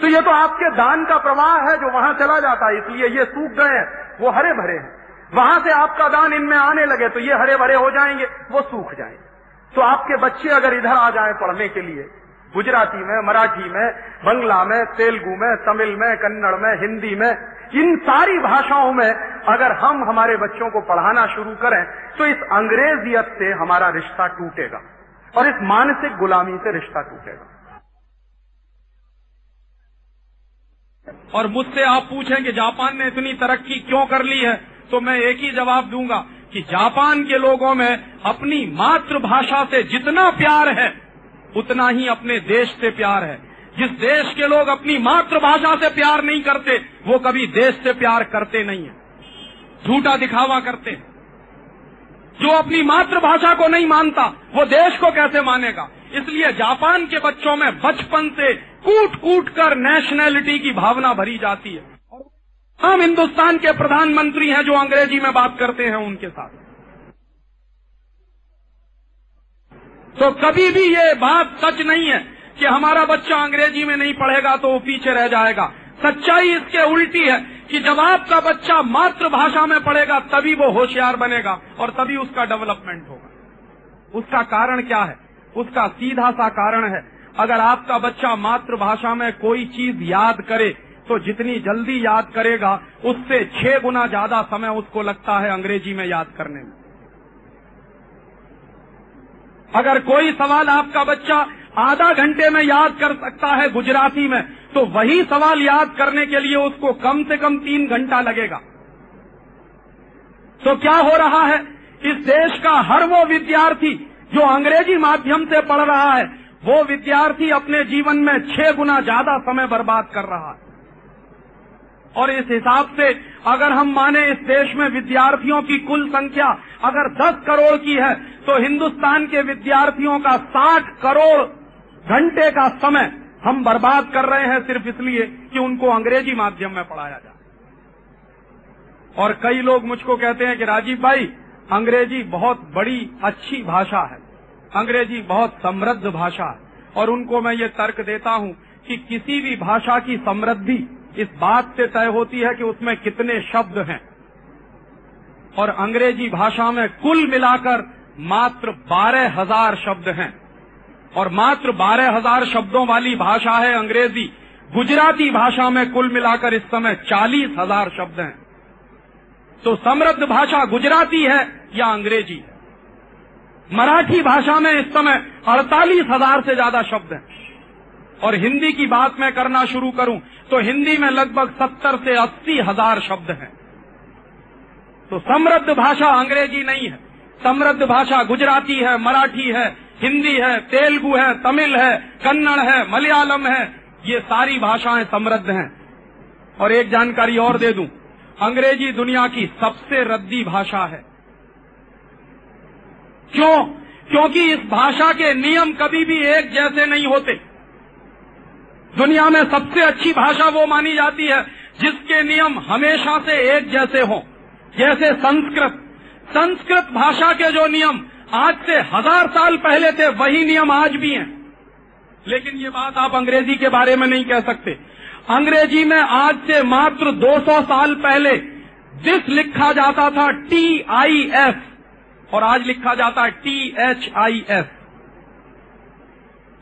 तो ये तो आपके दान का प्रवाह है जो वहाँ चला जाता है, इसलिए ये सूख गए हैं, वो हरे भरे हैं। वहाँ से आपका दान इनमें आने लगे तो ये हरे भरे हो जाएँगे, वो सूख जाएँगे। तो आपके बच्चे अगर इधर आ जाए पढ़ने के लिए गुजराती में, मराठी में, बंगला में, तेलुगु में, तमिल में, कन्नड़ में, हिंदी में, इन सारी भाषाओं में अगर हम हमारे बच्चों को पढ़ाना शुरू करें तो इस अंग्रेजियत से हमारा रिश्ता टूटेगा और इस मानसिक गुलामी से रिश्ता टूटेगा।
और मुझसे आप पूछें कि जापान ने इतनी तरक्की क्यों कर ली है? तो मैं एक ही जवाब दूँगा कि जापान के लोगों में अपनी मातृभाषा से जितना प्यार है उतना ही अपने देश से प्यार है। जिस देश के लोग अपनी मातृभाषा से प्यार नहीं करते, वो कभी देश से प्यार करते नहीं है। झूठा दिखावा करते हैं। जो अपनी मातृभाषा को नहीं मानता, वो देश को कैसे मानेगा? इसलिए जापान के बच्चों में बचपन से कूट कूट कर नेशनैलिटी की भावना भरी जाती है। हम हिंदुस्तान के प्रधानमंत्री हैं जो अंग्रेज़ी में बात करते हैं उनके साथ। तो कभी भी ये बात सच नहीं है कि हमारा बच्चा अंग्रेज़ी में नहीं पढ़ेगा तो वो पीछे रह जाएगा। सच्चाई इसके उल्टी है कि जब आपका बच्चा मातृभाषा में पढ़ेगा, तभी वो होशियार बनेगा और तभी उसका डेवलपमेंट होगा। उसका कारण क्या है? उसका सीधा सा कारण है, अगर आपका बच्चा मातृभाषा में कोई चीज़ याद करे तो जितनी जल्दी याद करेगा, उससे छह गुना ज़्यादा समय उसको लगता है अंग्रेज़ी में याद करने में। अगर कोई सवाल आपका बच्चा आधा घंटे में याद कर सकता है गुजराती में तो वही सवाल याद करने के लिए उसको कम से कम तीन घंटा लगेगा। तो क्या हो रहा है? इस देश का हर वो विद्यार्थी जो अंग्रेज़ी माध्यम से पढ़ रहा है, वो विद्यार्थी अपने जीवन में छह गुना ज़्यादा समय बर्बाद कर रहा है। और इस हिसाब से अगर हम माने इस देश में विद्यार्थियों की कुल संख्या अगर 10 करोड़ की है तो हिंदुस्तान के विद्यार्थियों का 60 करोड़ घंटे का समय हम बर्बाद कर रहे हैं सिर्फ़ इसलिए कि उनको अंग्रेज़ी माध्यम में पढ़ाया जाए। और कई लोग मुझको कहते हैं कि राजीव भाई, अंग्रेज़ी बहुत बड़ी अच्छी भाषा है। अंग्रेज़ी बहुत समृद्ध भाषा है। और उनको मैं ये तर्क देता हूँ कि किसी भी भाषा की समृद्धि इस बात से तय होती है कि उसमें कितने शब्द हैं। और अंग्रेज़ी भाषा में कुल मिलाकर मात्र बारह हज़ार शब्द हैं। और मात्र बारह हज़ार शब्दों वाली भाषा है अंग्रेज़ी। गुजराती भाषा में कुल मिलाकर इस समय चालीस हज़ार शब्द हैं। तो समृद्ध भाषा गुजराती है या अंग्रेज़ी? मराठी भाषा में इस समय अड़तालीस हज़ार से ज़्यादा शब्द हैं। और हिंदी की बात मैं करना शुरू करूँ तो हिंदी में लगभग सत्तर से अस्सी हज़ार शब्द हैं। तो समृद्ध भाषा अंग्रेज़ी नहीं है। समृद्ध भाषा गुजराती है, मराठी है, हिंदी है, तेलुगु है, तमिल है, कन्नड़ है, मलयालम है। ये सारी भाषाएँ समृद्ध हैं। और एक जानकारी और दे दूँ, अंग्रेज़ी दुनिया की सबसे रद्दी भाषा है। क्यों? क्योंकि इस भाषा के नियम कभी भी एक जैसे नहीं होते। दुनिया में सबसे अच्छी भाषा वो मानी जाती है, जिसके नियम हमेशा से एक जैसे हों। जैसे संस्कृत। संस्कृत भाषा के जो नियम आज से हज़ार साल पहले थे, वही नियम आज भी हैं। लेकिन ये बात आप अंग्रेज़ी के बारे में नहीं कह सकते। अंग्रेज़ी में आज से मात्र 200 साल पहले दिस लिखा जाता था टी आई एस और आज लिखा जाता है टी एच आई एस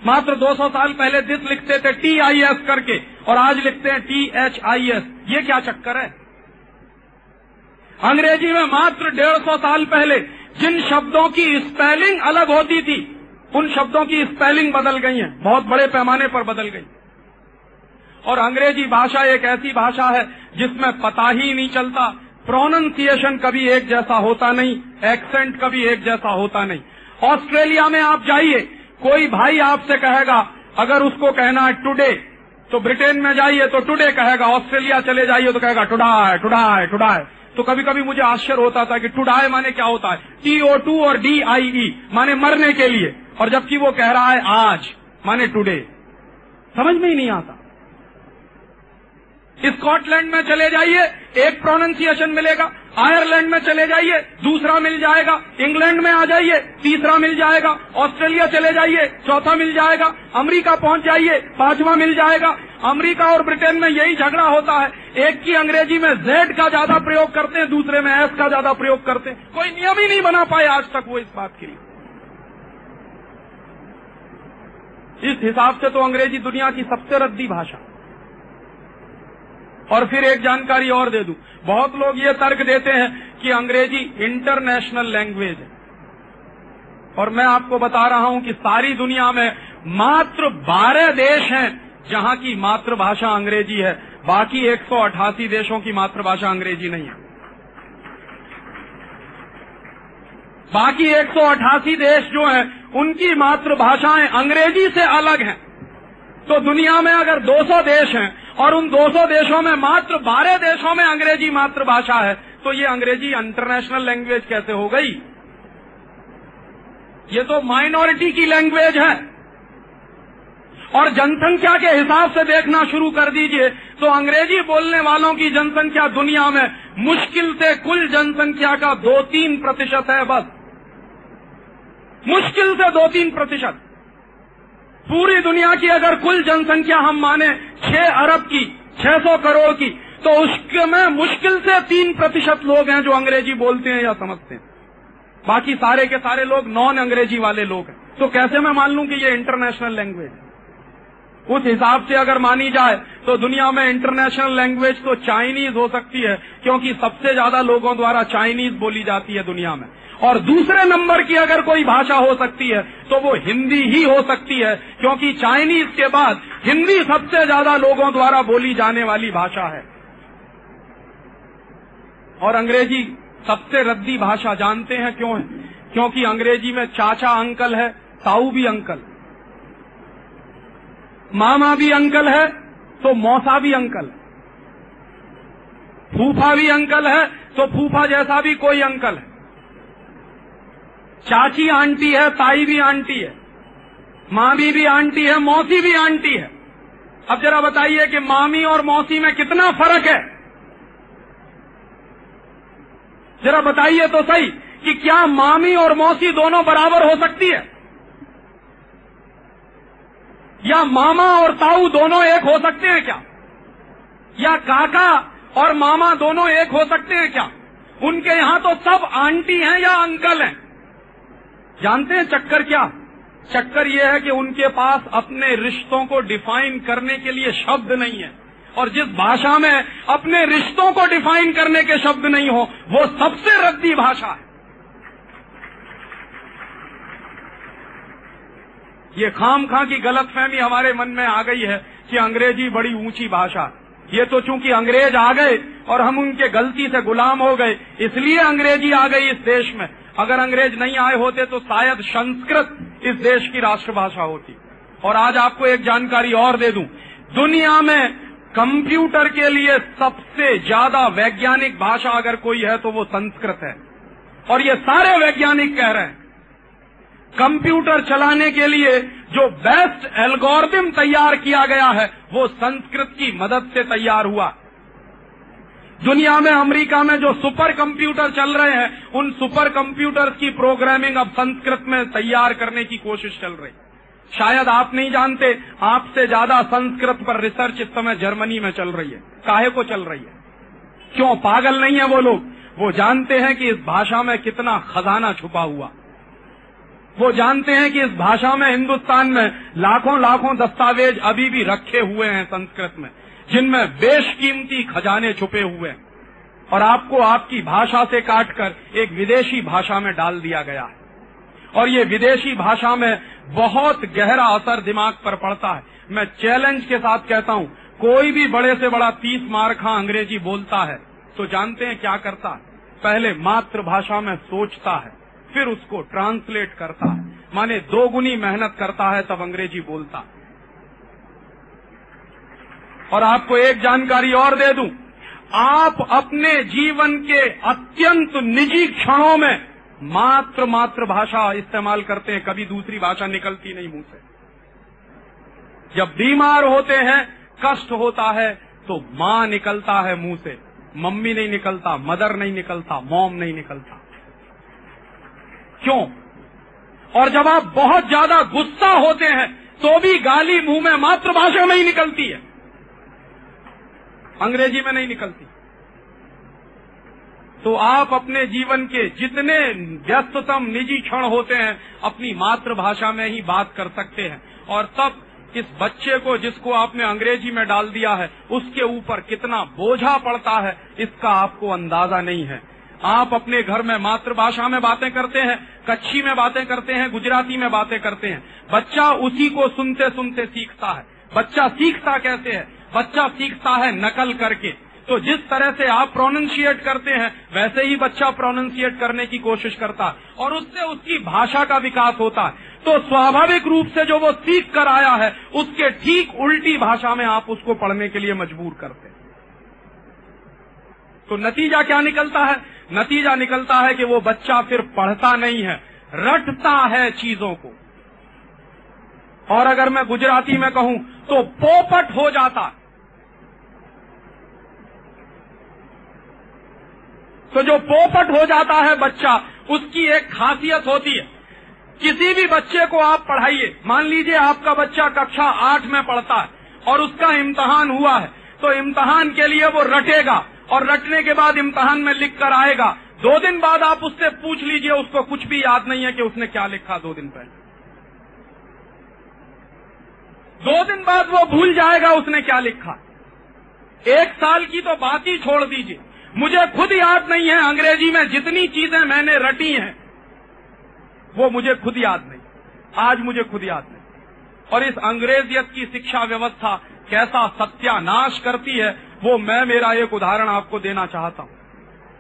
मात्र 200 साल पहले दिस लिखते थे टी आई एस करके, और आज लिखते हैं टी एच आई एस ये क्या चक्कर है? अंग्रेज़ी में मात्र डेढ़ सौ साल पहले जिन शब्दों की स्पेलिंग अलग होती थी, उन शब्दों की स्पेलिंग बदल गई है, बहुत बड़े पैमाने पर बदल गई। और अंग्रेज़ी भाषा एक ऐसी भाषा है जिसमें पता ही नहीं चलता प्रोनाउंसिएशन कभी एक जैसा होता नहीं एक्सेंट कभी एक जैसा होता नहीं। ऑस्ट्रेलिया में आप जाइए कोई भाई आपसे कहेगा, अगर उसको कहना है टुडे तो ब्रिटेन में जाइए तो टुडे कहेगा, ऑस्ट्रेलिया चले जाइए तो कहेगा टुडाए टुडाए टुडाए तो कभी कभी मुझे आश्चर्य होता था कि टुडाए माने क्या होता है? टी ओ टू और डी आई ई माने मरने के लिए, और जबकि वो कह रहा है, आज माने टुडे समझ में ही नहीं आता। स्कॉटलैंड में चले जाइए, एक प्रोनाउंसिएशन मिलेगा आयरलैंड में चले जाइए, दूसरा मिल जाएगा। इंग्लैंड में आ जाइए, तीसरा मिल जाएगा। ऑस्ट्रेलिया चले जाइए, चौथा मिल जाएगा। अमेरिका पहुँच जाइए, पांचवा मिल जाएगा। अमेरिका और ब्रिटेन में यही झगड़ा होता है। एक की अंग्रेज़ी में जेड का ज़्यादा प्रयोग करते हैं, दूसरे में एस का ज़्यादा प्रयोग करते हैं। कोई नियम ही नहीं बना पाए आज तक वो इस बात के लिए। इस हिसाब से तो अंग्रेज़ी दुनिया की सबसे रद्दी भाषा। और फिर एक जानकारी और दे दूँ। बहुत लोग ये तर्क देते हैं कि अंग्रेज़ी इंटरनेशनल लैंग्वेज है। और मैं आपको बता रहा हूँ कि सारी दुनिया में मात्र 12 देश हैं जहाँ की मातृभाषा अंग्रेज़ी है। बाकी 188 देशों की मातृभाषा अंग्रेज़ी नहीं है। बाकी 188 देश जो हैं, उनकी मातृभाषाएँ अंग्रेज़ी से अलग हैं। तो दुनिया में अगर 200 देश हैं और उन 200 देशों में मात्र 12 देशों में अंग्रेज़ी मातृभाषा है तो ये अंग्रेज़ी इंटरनेशनल लैंग्वेज कैसे हो गई? ये तो माइनॉरिटी की लैंग्वेज है। और जनसंख्या के हिसाब से देखना शुरू कर दीजिए तो अंग्रेज़ी बोलने वालों की जनसंख्या दुनिया में मुश्किल से कुल जनसंख्या का दो तीन प्रतिशत है बस। मुश्किल से दो तीन प्रतिशत। पूरी दुनिया की अगर कुल जनसंख्या हम माने छह अरब की, छह सौ करोड़ की तो उसमें मुश्किल से तीन प्रतिशत लोग हैं जो अंग्रेज़ी बोलते हैं या समझते हैं। बाकी सारे के सारे लोग नॉन अंग्रेज़ी वाले लोग हैं। तो कैसे मैं मान लूँ कि ये इंटरनेशनल लैंग्वेज है? उस हिसाब से अगर मानी जाए तो दुनिया में इंटरनेशनल लैंग्वेज तो चाइनीज़ हो सकती है, क्योंकि सबसे ज़्यादा लोगों द्वारा चाइनीज़ बोली जाती है दुनिया में। और दूसरे नंबर की अगर कोई भाषा हो सकती है तो वो हिंदी ही हो सकती है, क्योंकि चाइनीज़ के बाद हिंदी सबसे ज़्यादा लोगों द्वारा बोली जाने वाली भाषा है। और अंग्रेज़ी सबसे रद्दी भाषा जानते हैं क्यों? है क्योंकि अंग्रेज़ी में चाचा अंकल है, ताऊ भी अंकल। मामा भी अंकल है तो मौसा भी अंकल। फूफा भी अंकल है तो फूफा जैसा भी कोई अंकल है। चाची आंटी है, ताई भी आंटी है, मामी भी आंटी है, मौसी भी आंटी है। अब जरा बताइए कि मामी और मौसी में कितना फ़र्क है? जरा बताइए तो सही कि क्या मामी और मौसी दोनों बराबर हो सकती है? या मामा और ताऊ दोनों एक हो सकते हैं क्या? या काका और मामा दोनों एक हो सकते हैं क्या? उनके यहाँ तो सब आंटी हैं या अंकल हैं। जानते हैं चक्कर क्या? चक्कर यह है कि उनके पास अपने रिश्तों को डिफाइन करने के लिए शब्द नहीं है। और जिस भाषा में अपने रिश्तों को डिफाइन करने के शब्द नहीं हो, वो सबसे रद्दी भाषा है। ये खाम खां की गलतफहमी हमारे मन में आ गई है कि अंग्रेज़ी बड़ी ऊँची भाषा। ये तो चूँकि अंग्रेज़ आ गए और हम उनके गलती से गुलाम हो गए, इसलिए अंग्रेज़ी आ गई इस देश में। अगर अंग्रेज़ नहीं आए होते तो शायद संस्कृत इस देश की राष्ट्रभाषा होती। और आज आपको एक जानकारी और दे दूँ। दुनिया में कंप्यूटर के लिए सबसे ज़्यादा वैज्ञानिक भाषा अगर कोई है तो वो संस्कृत है। और ये सारे वैज्ञानिक कह रहे हैं, कंप्यूटर चलाने के लिए जो बेस्ट एल्गोरिदम तैयार किया गया है, वो संस्कृत की मदद से तैयार हुआ। दुनिया में, अमेरिका में जो सुपर कंप्यूटर चल रहे हैं, उन सुपर कंप्यूटर्स की प्रोग्रामिंग अब संस्कृत में तैयार करने की कोशिश चल रही। शायद आप नहीं जानते, आपसे ज़्यादा संस्कृत पर रिसर्च इस समय जर्मनी में चल रही है। काहे को चल रही है? क्यों पागल नहीं है वो लोग? वो जानते हैं कि इस भाषा में कितना खजाना छुपा हुआ। वो जानते हैं कि इस भाषा में हिंदुस्तान में लाखों लाखों दस्तावेज़ अभी भी रखे हुए हैं संस्कृत में। जिनमें बेशकीमती खजाने छुपे हुए हैं और आपको आपकी भाषा से काटकर एक विदेशी भाषा में डाल दिया गया है। और ये विदेशी भाषा में बहुत गहरा असर दिमाग पर पड़ता है। मैं चैलेंज के साथ कहता हूँ, कोई भी बड़े से बड़ा तीस मारखा अंग्रेज़ी बोलता है तो जानते हैं क्या करता है? पहले मातृभाषा में सोचता है, फिर उसको ट्रांसलेट करता है। माने दोगुनी मेहनत करता है, तब अंग्रेज़ी बोलता है। और आपको एक जानकारी और दे दूँ। आप अपने जीवन के अत्यंत निजी क्षणों में मात्र मात्र भाषा इस्तेमाल करते हैं, कभी दूसरी भाषा निकलती नहीं मुँह से। जब बीमार होते हैं, कष्ट होता है तो माँ निकलता है मुँह से। मम्मी नहीं निकलता, मदर नहीं निकलता, मॉम नहीं निकलता। क्यों? और जब आप बहुत ज़्यादा गुस्सा होते हैं तो भी गाली मुँह में मातृभाषा में ही निकलती है। अंग्रेज़ी में नहीं निकलती। तो आप अपने जीवन के जितने व्यस्ततम निजी क्षण होते हैं, अपनी मातृभाषा में ही बात कर सकते हैं। और तब इस बच्चे को जिसको आपने अंग्रेज़ी में डाल दिया है, उसके ऊपर कितना बोझा पड़ता है, इसका आपको अंदाज़ा नहीं है। आप अपने घर में मातृभाषा में बातें करते हैं कच्छी में बातें करते हैं, गुजराती में बातें करते हैं। बच्चा उसी को सुनते सुनते सीखता है। बच्चा सीखता कैसे है? बच्चा सीखता है नकल करके। तो जिस तरह से आप प्रोनाउंशिएट करते हैं, वैसे ही बच्चा प्रोनाउंशिएट करने की कोशिश करता है। और उससे उसकी भाषा का विकास होता है। तो स्वाभाविक रूप से जो वो सीख कर आया है, उसके ठीक उल्टी भाषा में आप उसको पढ़ने के लिए मजबूर करते हैं। तो नतीजा क्या निकलता है? नतीजा निकलता है कि वो बच्चा फिर पढ़ता नहीं है। रटता है चीज़ों को। और अगर मैं गुजराती में कहूँ तो पोपट हो जाता है। तो जो पोपट हो जाता है बच्चा, उसकी एक खासियत होती है। किसी भी बच्चे को आप पढ़ाइए। मान लीजिए आपका बच्चा कक्षा आठ में पढ़ता है और उसका इम्तहान हुआ है तो इम्तहान के लिए वो रटेगा और रटने के बाद इम्तहान में लिख कर आएगा। दो दिन बाद आप उससे पूछ लीजिए, उसको कुछ भी याद नहीं है कि उसने क्या लिखा दो दिन पहले। दो दिन बाद वो भूल जाएगा उसने क्या लिखा। एक साल की तो बात ही छोड़ दीजिए। मुझे खुद याद नहीं है अंग्रेज़ी में जितनी चीज़ें मैंने रटी हैं, वो मुझे खुद याद नहीं। आज मुझे खुद याद नहीं। और इस अंग्रेजियत की शिक्षा व्यवस्था कैसा सत्यानाश करती है, वो मैं मेरा एक उदाहरण आपको देना चाहता हूँ।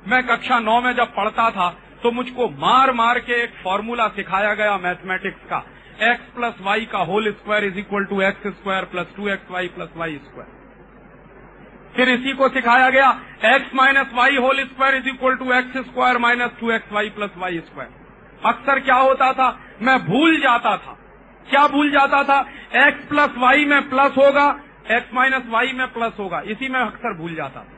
मैं कक्षा नौ में जब पढ़ता था तो मुझको मार मार के एक फॉर्मूला सिखाया गया मैथमेटिक्स का। एक्स प्लस वाई का whole square is equal to x square plus two x y plus y square. फिर इसी को सिखाया गया x minus y whole square is equal to x square minus two x y plus y square अक्सर क्या होता था? मैं भूल जाता था। क्या भूल जाता था? एक्स प्लस वाई में प्लस होगा एक्स माइनस वाई में प्लस होगा। इसी में अक्सर भूल जाता था।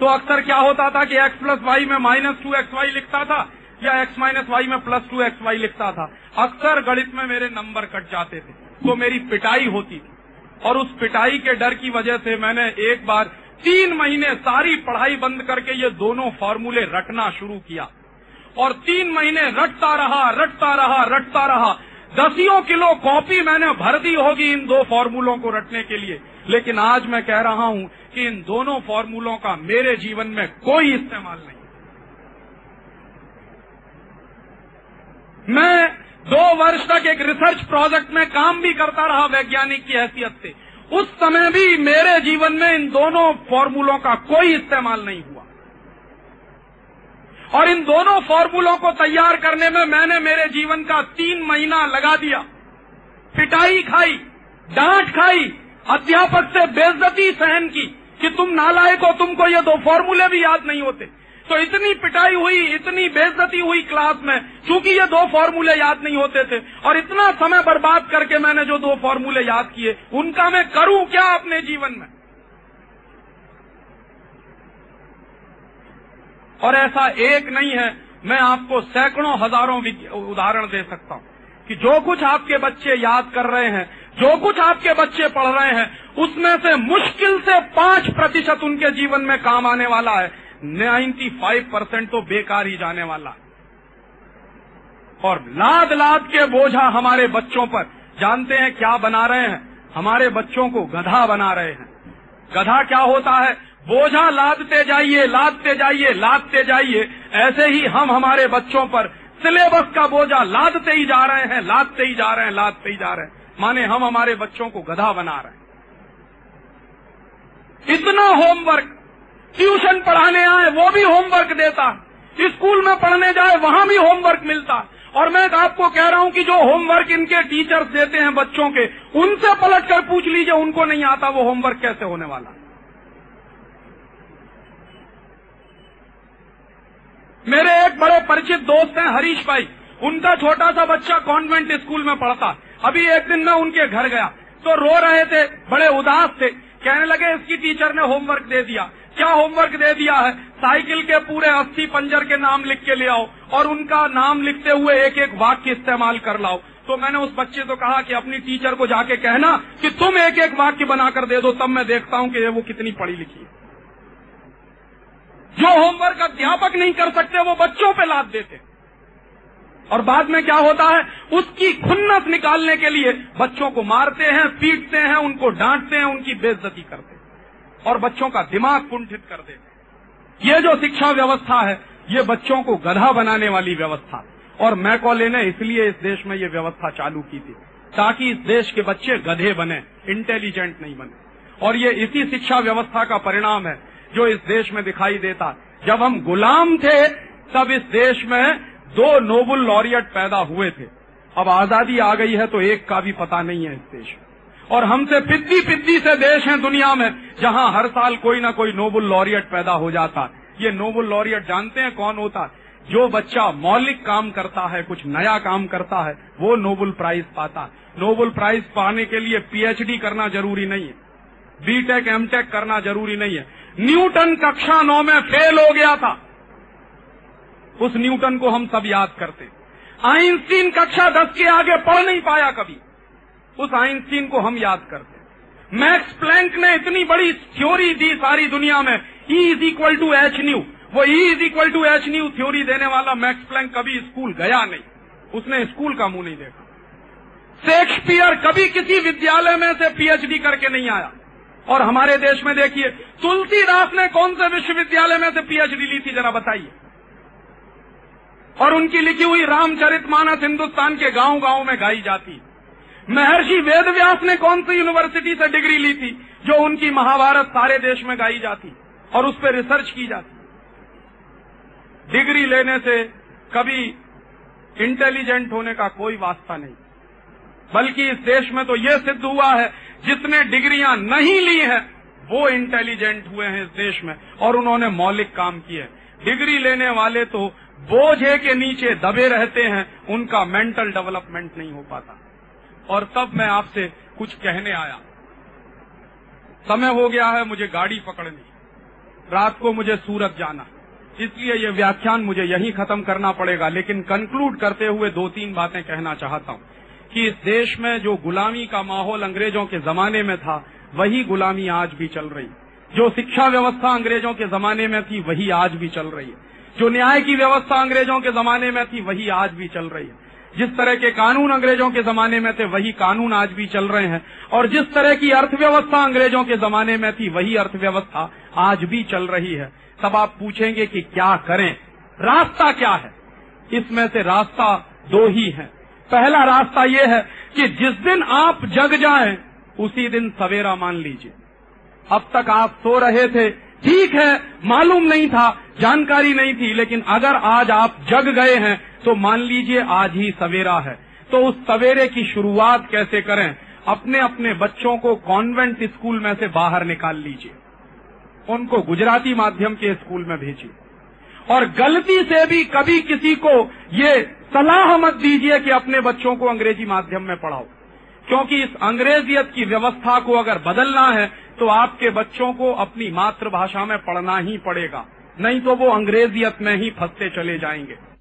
तो अक्सर क्या होता था कि एक्स प्लस वाई में माइनस टू एक्स वाई लिखता था, या एक्स माइनस वाई में प्लस टू एक्स वाई लिखता था? अक्सर गणित में मेरे नंबर कट जाते थे। तो मेरी पिटाई होती थी। और उस पिटाई के डर की वजह से मैंने एक बार तीन महीने सारी पढ़ाई बंद करके ये दोनों फॉर्मूले रटना शुरू किया। और तीन महीने रटता रहा रटता रहा रटता रहा। दसियों किलो कॉपी मैंने भर दी होगी इन दो फॉर्मूलों को रटने के लिए। लेकिन आज मैं कह रहा हूँ कि इन दोनों फॉर्मूलों का मेरे जीवन में कोई इस्तेमाल नहीं। मैं दो वर्ष तक एक रिसर्च प्रोजेक्ट में काम भी करता रहा वैज्ञानिक की हैसियत से। उस समय भी मेरे जीवन में इन दोनों फॉर्मूलों का कोई इस्तेमाल नहीं हुआ। और इन दोनों फॉर्मूलों को तैयार करने में मैंने मेरे जीवन का तीन महीना लगा दिया। पिटाई खाई, डांट खाई, अध्यापक से बेजती सहन की कि तुम नालायक हो, तुमको ये दो फॉर्मूले भी याद नहीं होते। तो इतनी पिटाई हुई, इतनी बेजती हुई क्लास में, चूँकि ये दो फॉर्मूले याद नहीं होते थे, और इतना समय बर्बाद करके मैंने जो दो फॉर्मूले याद किए, उनका मैं करूँ क्या अपने जीवन में? और ऐसा एक नहीं है, मैं आपको सैकड़ों हज़ारों उदाहरण दे सकता हूँ, कि जो कुछ आपके बच्चे याद कर रहे हैं, जो कुछ आपके बच्चे पढ़ रहे हैं, उसमें से मुश्किल से पाँच प्रतिशत उनके जीवन में काम आने वाला है। 95 परसेंट तो बेकार ही जाने वाला। और लाद लाद के बोझा हमारे बच्चों पर। जानते हैं क्या बना रहे हैं? हमारे बच्चों को गधा बना रहे हैं। गधा क्या होता है? बोझा लादते जाइए लादते जाइए लादते जाइए। ऐसे ही हम हमारे बच्चों पर सिलेबस का बोझा लादते ही जा रहे हैं, लादते ही जा रहे हैं, लादते ही जा रहे हैं। माने हम हमारे बच्चों को गधा बना रहे हैं। इतना होमवर्क ट्यूशन पढ़ाने आए, वो भी होमवर्क देता। स्कूल में पढ़ने जाए, वहाँ भी होमवर्क मिलता। और मैं आपको कह रहा हूँ कि जो होमवर्क इनके टीचर्स देते हैं बच्चों के, उनसे पलट कर पूछ लीजिए, उनको नहीं आता वो होमवर्क कैसे होने वाला। मेरे एक बड़े परिचित दोस्त हैं, हरीश भाई। उनका छोटा सा बच्चा कॉन्वेंट स्कूल में पढ़ता। अभी एक दिन मैं उनके घर गया। तो रो रहे थे, बड़े उदास थे। कहने लगे, इसकी टीचर ने होमवर्क दे दिया। क्या होमवर्क दे दिया है? साइकिल के पूरे अस्सी पंजर के नाम लिख के ले आओ और उनका नाम लिखते हुए एक एक वाक्य इस्तेमाल कर लाओ। तो मैंने उस बच्चे को कहा कि अपनी टीचर को जाके कहना कि तुम एक एक वाक्य बनाकर दे दो, तब मैं देखता हूँ कि वो कितनी पढ़ी लिखी है। जो होमवर्क अध्यापक नहीं कर सकते, वो बच्चों पे लाद देते। और बाद में क्या होता है? उसकी खुन्नस निकालने के लिए बच्चों को मारते हैं, पीटते हैं, उनको डांटते हैं, उनकी बेइज्जती करते हैं। और बच्चों का दिमाग कुंठित कर देते ये जो शिक्षा व्यवस्था है, ये बच्चों को गधा बनाने वाली व्यवस्था। और मैकॉले ने इसलिए इस देश में ये व्यवस्था चालू की थी, ताकि इस देश के बच्चे गधे बने इंटेलिजेंट नहीं बने। और ये इसी शिक्षा व्यवस्था का परिणाम है, जो इस देश में दिखाई देता। जब हम गुलाम थे, तब इस देश में दो नोबल लॉरियट पैदा हुए थे। अब आज़ादी आ गई है तो एक का भी पता नहीं है इस देश में। और हमसे पिद्दी पिद्दी से देश हैं दुनिया में, जहाँ हर साल कोई ना कोई नोबल लॉरियट पैदा हो जाता। ये नोबल लॉरियट जानते हैं कौन होता? जो बच्चा मौलिक काम करता है, कुछ नया काम करता है, वो नोबल प्राइज पाता। नोबल प्राइज पाने के लिए पीएचडी करना ज़रूरी नहीं है। बीटेक एमटेक करना ज़रूरी नहीं है। न्यूटन कक्षा नौ में फेल हो गया था। उस न्यूटन को हम सब याद करते। आइंस्टीन कक्षा दस के आगे पढ़ नहीं पाया कभी। उस आइंस्टीन को हम याद करते हैं। मैक्स प्लैंक ने इतनी बड़ी थ्योरी दी सारी दुनिया में E is equal to h nu वो E is equal to h nu theory देने वाला मैक्स प्लैंक कभी स्कूल गया नहीं। उसने स्कूल का मुँह नहीं देखा। शेक्सपियर कभी किसी विद्यालय में से पीएचडी करके नहीं आया। और हमारे देश में देखिए, तुलसीदास ने कौन से विश्वविद्यालय में से पीएचडी ली थी, जरा बताइए। और उनकी लिखी हुई रामचरित मानस हिंदुस्तान के गाँव गाँव में गाई जाती महर्षि वेदव्यास ने कौन सी यूनिवर्सिटी से डिग्री ली थी, जो उनकी महाभारत सारे देश में गाई जाती और उस पर रिसर्च की जाती? डिग्री लेने से कभी इंटेलिजेंट होने का कोई वास्ता नहीं। बल्कि इस देश में तो यह सिद्ध हुआ है जिसने डिग्रियाँ नहीं ली है, वो इंटेलिजेंट हुए हैं इस देश में और उन्होंने मौलिक काम किए। डिग्री लेने वाले तो बोझे के नीचे दबे रहते हैं, उनका मेंटल डेवलपमेंट नहीं हो पाता। और तब मैं आपसे कुछ कहने आया। समय हो गया है मुझे गाड़ी पकड़नी। रात को मुझे सूरत जाना। इसलिए ये व्याख्यान मुझे यहीं खत्म करना पड़ेगा, लेकिन कंक्लूड करते हुए दो तीन बातें कहना चाहता हूँ कि इस देश में जो गुलामी का माहौल अंग्रेज़ों के जमाने में था, वही गुलामी आज भी चल रही। जो शिक्षा व्यवस्था अंग्रेज़ों के जमाने में थी, वही आज भी चल रही है। जो न्याय की व्यवस्था अंग्रेज़ों के जमाने में थी, वही आज भी चल रही है। जिस तरह के कानून अंग्रेज़ों के जमाने में थे, वही कानून आज भी चल रहे हैं। और जिस तरह की अर्थव्यवस्था अंग्रेज़ों के जमाने में थी, वही अर्थव्यवस्था आज भी चल रही है। तब आप पूछेंगे कि क्या करें? रास्ता क्या है? इसमें से रास्ता दो ही है। पहला रास्ता ये है कि जिस दिन आप जग जाए, उसी दिन सवेरा मान लीजिए। अब तक आप सो रहे थे। ठीक है, मालूम नहीं था, जानकारी नहीं थी, लेकिन अगर आज आप जग गए हैं तो मान लीजिए आज ही सवेरा है। तो उस सवेरे की शुरुआत कैसे करें? अपने अपने बच्चों को कॉन्वेंट स्कूल में से बाहर निकाल लीजिए। उनको गुजराती माध्यम के स्कूल में भेजिए। और गलती से भी कभी किसी को ये सलाह मत दीजिए कि अपने बच्चों को अंग्रेज़ी माध्यम में पढ़ाओ। क्योंकि इस अंग्रेजियत की व्यवस्था को अगर बदलना है तो आपके बच्चों को अपनी मातृभाषा में पढ़ना ही पड़ेगा। नहीं तो वो अंग्रेजियत में ही फंसते चले जाएँगे।